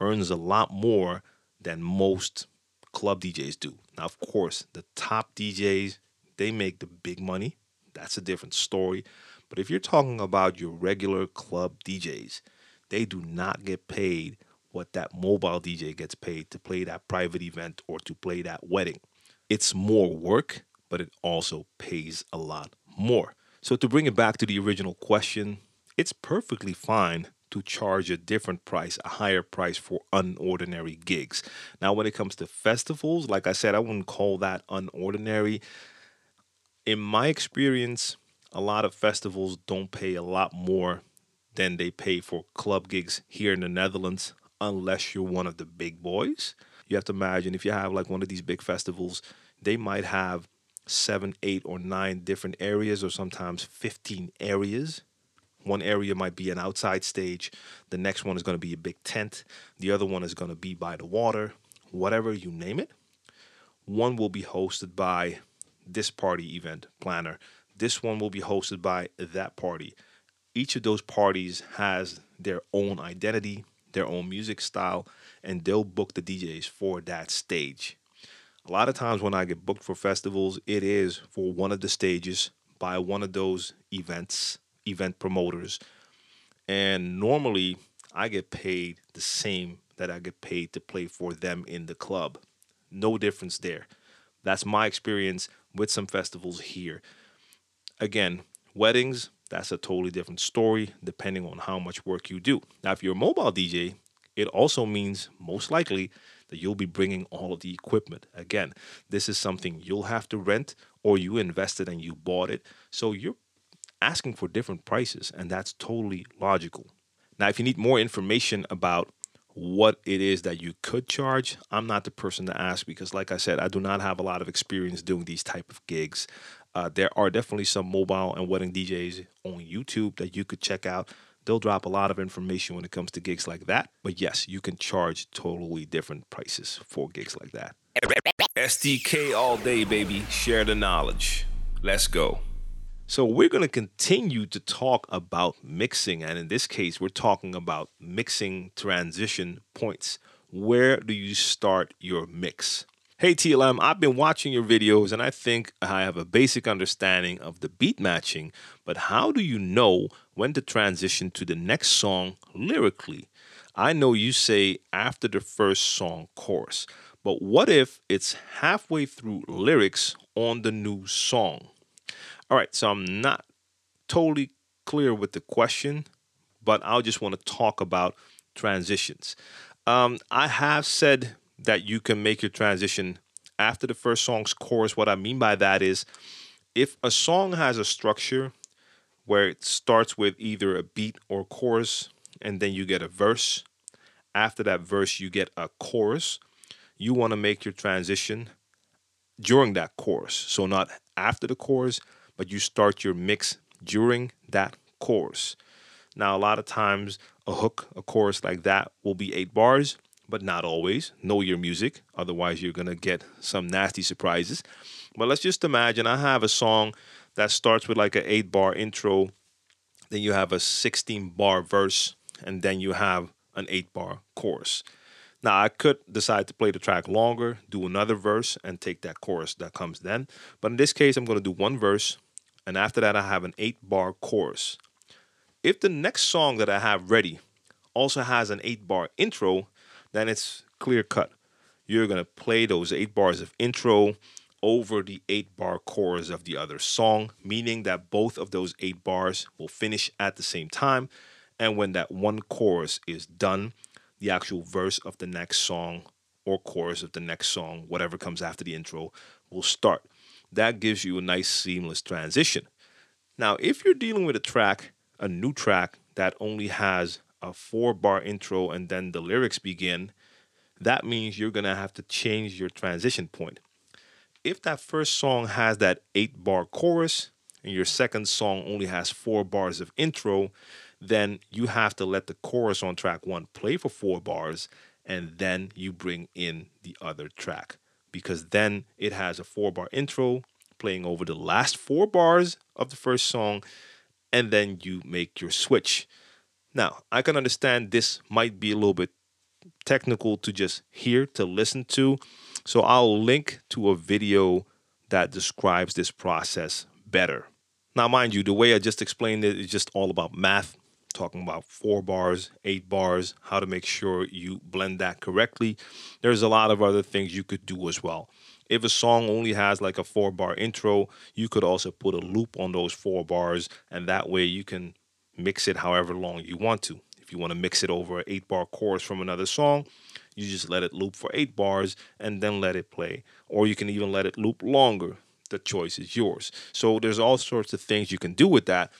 Speaker 1: earns a lot more than most club DJs do. Now, of course, the top DJs, they make the big money. That's a different story. But if you're talking about your regular club DJs, they do not get paid what that mobile DJ gets paid to play that private event or to play that wedding. It's more work, but it also pays a lot more. So, to bring it back to the original question, it's perfectly fine to charge a different price, a higher price for unordinary gigs. Now, when it comes to festivals, like I said, I wouldn't call that unordinary. In my experience, a lot of festivals don't pay a lot more than they pay for club gigs here in the Netherlands, unless you're one of the big boys. You have to imagine if you have like one of these big festivals, they might have seven, eight, or nine different areas, or sometimes 15 areas. One area might be an outside stage, the next one is going to be a big tent, the other one is going to be by the water, whatever you name it. One will be hosted by this party event planner, this one will be hosted by that party. Each of those parties has their own identity, their own music style, and they'll book the DJs for that stage. A lot of times when I get booked for festivals, it is for one of the stages by one of those events, event promoters. And normally I get paid the same that I get paid to play for them in the club. No difference there. That's my experience with some festivals here. Again, weddings, that's a totally different story depending on how much work you do. Now, if you're a mobile DJ, it also means most likely that you'll be bringing all of the equipment. Again, this is something you'll have to rent or you invested and you bought it. So you're asking for different prices, and that's totally logical. Now, if you need more information about what it is that you could charge, I'm not the person to ask because, like I said, I do not have a lot of experience doing these type of gigs. Uh, there are definitely some mobile and wedding DJs on YouTube that you could check out. They'll drop a lot of information when it comes to gigs like that. But yes, you can charge totally different prices for gigs like that. STK all day, baby. Share the knowledge. Let's go. So, we're going to continue to talk about mixing. And in this case, we're talking about mixing transition points. Where do you start your mix? Hey TLM, I've been watching your videos and I think I have a basic understanding of the beat matching, but how do you know when to transition to the next song lyrically? I know you say after the first song chorus, but what if it's halfway through lyrics on the new song? All right, so I'm not totally clear with the question, but I'll just want to talk about transitions. Um, I have said that you can make your transition after the first song's chorus. What I mean by that is if a song has a structure where it starts with either a beat or chorus, and then you get a verse. After that verse, you get a chorus. You want to make your transition during that chorus. So, not after the chorus, but you start your mix during that chorus. Now, a lot of times, a hook, a chorus like that will be eight bars but not always. Know your music, otherwise, you're going to get some nasty surprises. But let's just imagine I have a song that starts with like an eight bar intro, then you have a 16 bar verse, and then you have an eight bar chorus. Now, I could decide to play the track longer, do another verse, and take that chorus that comes then. But in this case, I'm going to do one verse, and after that, I have an eight bar chorus. If the next song that I have ready also has an eight bar intro, then it's clear cut. You're going to play those eight bars of intro over the eight bar chorus of the other song, meaning that both of those eight bars will finish at the same time. And when that one chorus is done, the actual verse of the next song or chorus of the next song, whatever comes after the intro, will start. That gives you a nice seamless transition. Now, if you're dealing with a track, a new track that only has a four bar intro and then the lyrics begin, that means you're going to have to change your transition point. If that first song has that eight bar chorus and your second song only has four bars of intro, then you have to let the chorus on track one play for four bars and then you bring in the other track because then it has a four bar intro playing over the last four bars of the first song and then you make your switch. Now, I can understand this might be a little bit technical to just hear, to listen to. So I'll link to a video that describes this process better. Now, mind you, the way I just explained it is just all about math, talking about four bars, eight bars, how to make sure you blend that correctly. There's a lot of other things you could do as well. If a song only has like a four bar intro, you could also put a loop on those four bars, and that way you can mix it however long you want to. If you want to mix it over an eight bar chorus from another song, you just let it loop for eight bars and then let it play. Or you can even let it loop longer. The choice is yours. So there's all sorts of things you can do with that.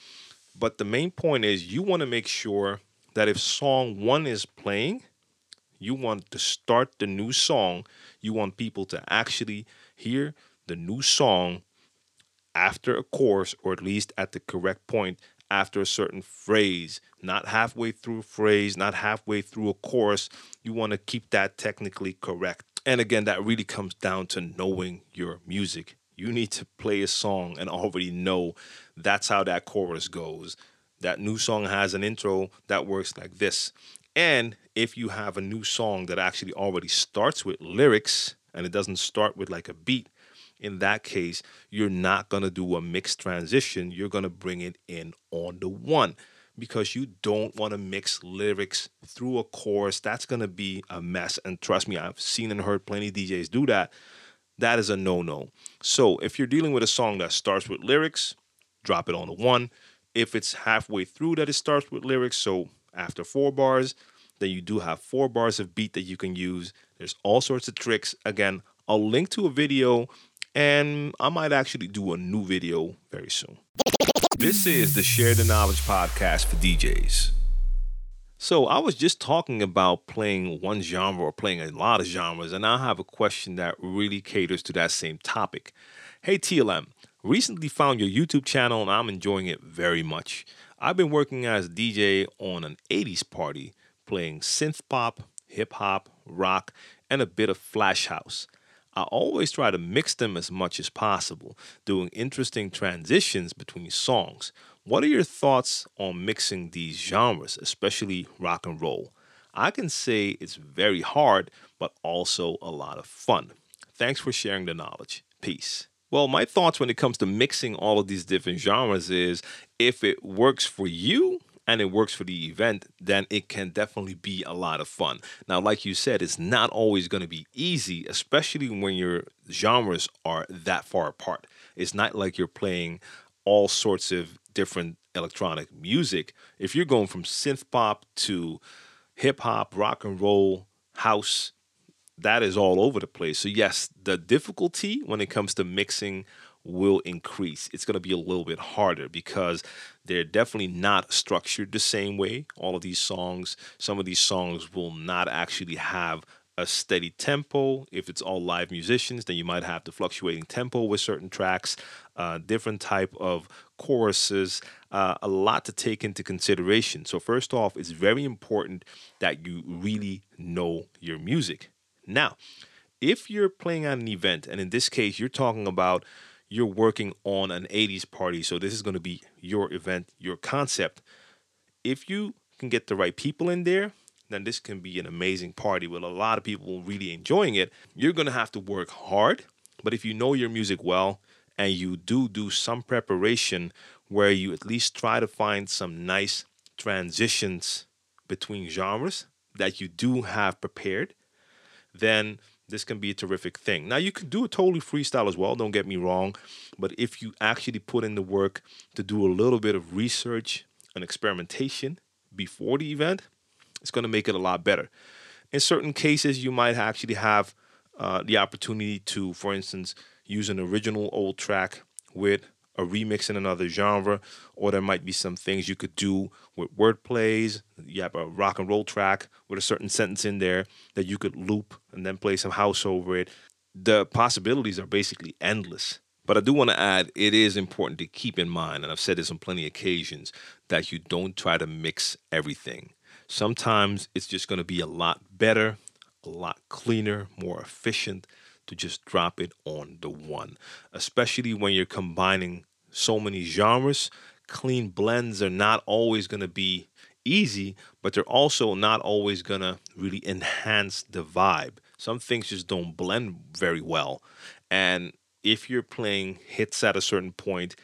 Speaker 1: But the main point is you want to make sure that if song one is playing, you want to start the new song. You want people to actually hear the new song after a chorus, or at least at the correct point after a certain phrase, not halfway through a phrase, not halfway through a chorus. You want to keep that technically correct. And again, that really comes down to knowing your music. You need to play a song and already know that's how that chorus goes. That new song has an intro that works like this. And if you have a new song that actually already starts with lyrics and it doesn't start with like a beat, in that case, you're not going to do a mixed transition. You're going to bring it in on the one because you don't want to mix lyrics through a chorus. That's going to be a mess. And trust me, I've seen and heard plenty of DJs do that. That is a no no. So if you're dealing with a song that starts with lyrics, drop it on the one. If it's halfway through that it starts with lyrics, so after four bars, then you do have four bars of beat that you can use. There's all sorts of tricks. Again, I'll link to a video and I might actually do a new video very soon. This is the Share the Knowledge podcast for DJs. So, I was just talking about playing one genre or playing a lot of genres, and I have a question that really caters to that same topic. Hey, TLM, recently found your YouTube channel and I'm enjoying it very much. I've been working as DJ on an 80s party, playing synth pop, hip hop, rock, and a bit of flash house. I always try to mix them as much as possible, doing interesting transitions between songs. What are your thoughts on mixing these genres, especially rock and roll? I can say it's very hard, but also a lot of fun. Thanks for sharing the knowledge. Peace. Well, my thoughts when it comes to mixing all of these different genres is if it works for you, and it works for the event, then it can definitely be a lot of fun. Now, like you said, it's not always going to be easy, especially when your genres are that far apart. It's not like you're playing all sorts of different electronic music. If you're going from synth pop to hip hop, rock and roll, house, that is all over the place. So, yes, the difficulty when it comes to mixing will increase. It's going to be a little bit harder because they're definitely not structured the same way. All of these songs, some of these songs will not actually have a steady tempo. If it's all live musicians, then you might have the fluctuating tempo with certain tracks, uh, different type of choruses, uh, a lot to take into consideration. So first off, it's very important that you really know your music. Now, if you're playing at an event, and in this case, you're talking about you're working on an 80s party. So this is going to be your event, your concept. If you can get the right people in there, then this can be an amazing party with a lot of people really enjoying it. You're going to have to work hard, but if you know your music well and you do do some preparation where you at least try to find some nice transitions between genres that you do have prepared, then this can be a terrific thing. Now, you can do a totally freestyle as well, don't get me wrong, but if you actually put in the work to do a little bit of research and experimentation before the event, it's going to make it a lot better. In certain cases, you might actually have uh, the opportunity to, for instance, use an original old track with a remix in another genre, or there might be some things you could do with word plays. You have a rock and roll track with a certain sentence in there that you could loop and then play some house over it. The possibilities are basically endless. But I do want to add it is important to keep in mind, and I've said this on plenty of occasions, that you don't try to mix everything. Sometimes it's just going to be a lot better, a lot cleaner, more efficient to just drop it on the one, especially when you're combining so many genres. Clean blends are not always going to be easy, but they're also not always going to really enhance the vibe. Some things just don't blend very well. And if you're playing hits at a certain point,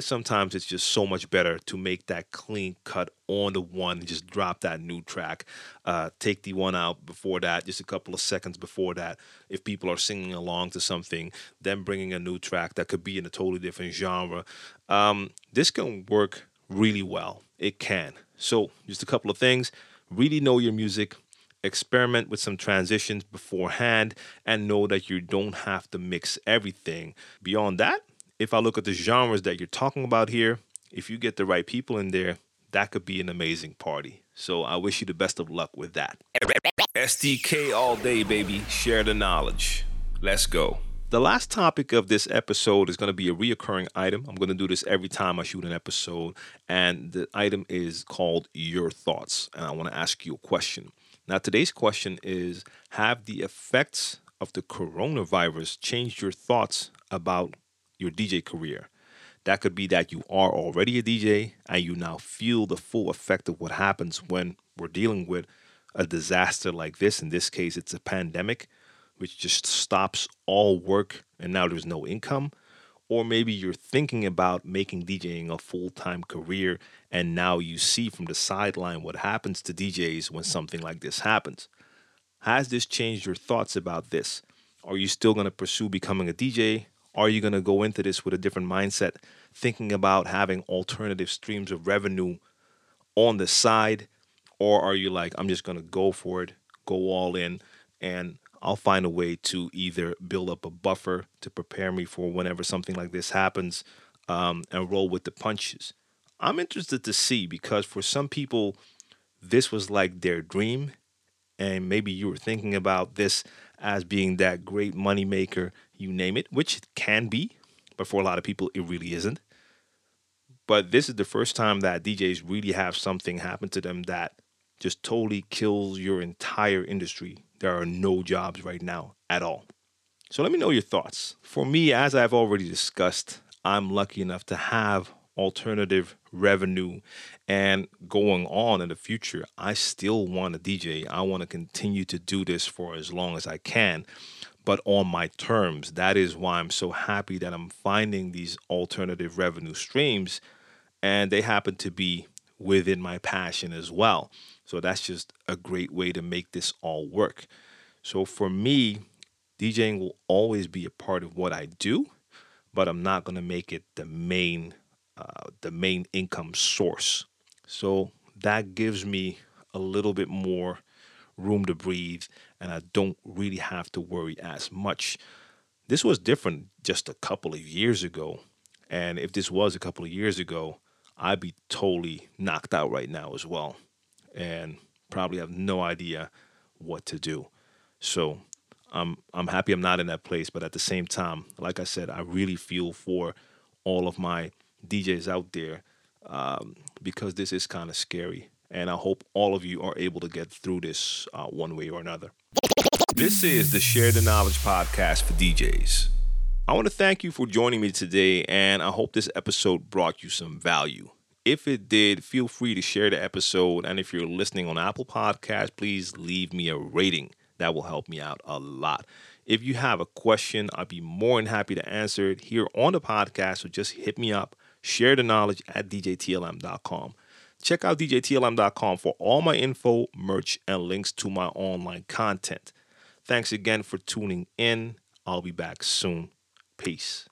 Speaker 1: sometimes it's just so much better to make that clean cut on the one and just drop that new track. Uh, take the one out before that, just a couple of seconds before that. If people are singing along to something, then bringing a new track that could be in a totally different genre. Um, this can work really well. It can. So, just a couple of things. Really know your music, experiment with some transitions beforehand, and know that you don't have to mix everything. Beyond that, if I look at the genres that you're talking about here, if you get the right people in there, that could be an amazing party. So I wish you the best of luck with that. STK all day, baby. Share the knowledge. Let's go. The last topic of this episode is going to be a reoccurring item. I'm going to do this every time I shoot an episode, and the item is called Your Thoughts. And I want to ask you a question. Now, today's question is Have the effects of the coronavirus changed your thoughts about your DJ career? That could be that you are already a DJ and you now feel the full effect of what happens when we're dealing with a disaster like this. In this case, it's a pandemic which just stops all work and now there's no income. Or maybe you're thinking about making DJing a full time career and now you see from the sideline what happens to DJs when something like this happens. Has this changed your thoughts about this? Are you still going to pursue becoming a DJ? Are you going to go into this with a different mindset, thinking about having alternative streams of revenue on the side? Or are you like, I'm just going to go for it, go all in, and I'll find a way to either build up a buffer to prepare me for whenever something like this happens um, and roll with the punches. I'm interested to see because for some people, this was like their dream. And maybe you were thinking about this as being that great moneymaker, you name it, which it can be. But for a lot of people, it really isn't. But this is the first time that DJs really have something happen to them that just totally kills your entire industry there are no jobs right now at all. So let me know your thoughts. For me, as I've already discussed, I'm lucky enough to have alternative revenue and going on in the future i still want to dj i want to continue to do this for as long as i can but on my terms. That is why i'm so happy that i'm finding these alternative revenue streams and they happen to be within my passion as well. So that's just a great way to make this all work. So for me, DJing will always be a part of what I do, but I'm not going to make it the main uh, the main income source. So that gives me a little bit more room to breathe, and I don't really have to worry as much. This was different just a couple of years ago, and if this was a couple of years ago, I'd be totally knocked out right now as well and probably have no idea what to do. So I'm I'm happy I'm not in that place, but at the same time, like I said, I really feel for all of my DJs out there um, because this is kind of scary, and I hope all of you are able to get through this uh, one way or another. This is the Share the Knowledge podcast for DJs. I want to thank you for joining me today, and I hope this episode brought you some value. If it did, feel free to share the episode. And if you're listening on Apple Podcast, please leave me a rating. That will help me out a lot. If you have a question, I'd be more than happy to answer it here on the podcast. So just hit me up, share the knowledge at djtlm.com. Check out djtlm.com for all my info, merch, and links to my online content. Thanks again for tuning in. I'll be back soon. Peace.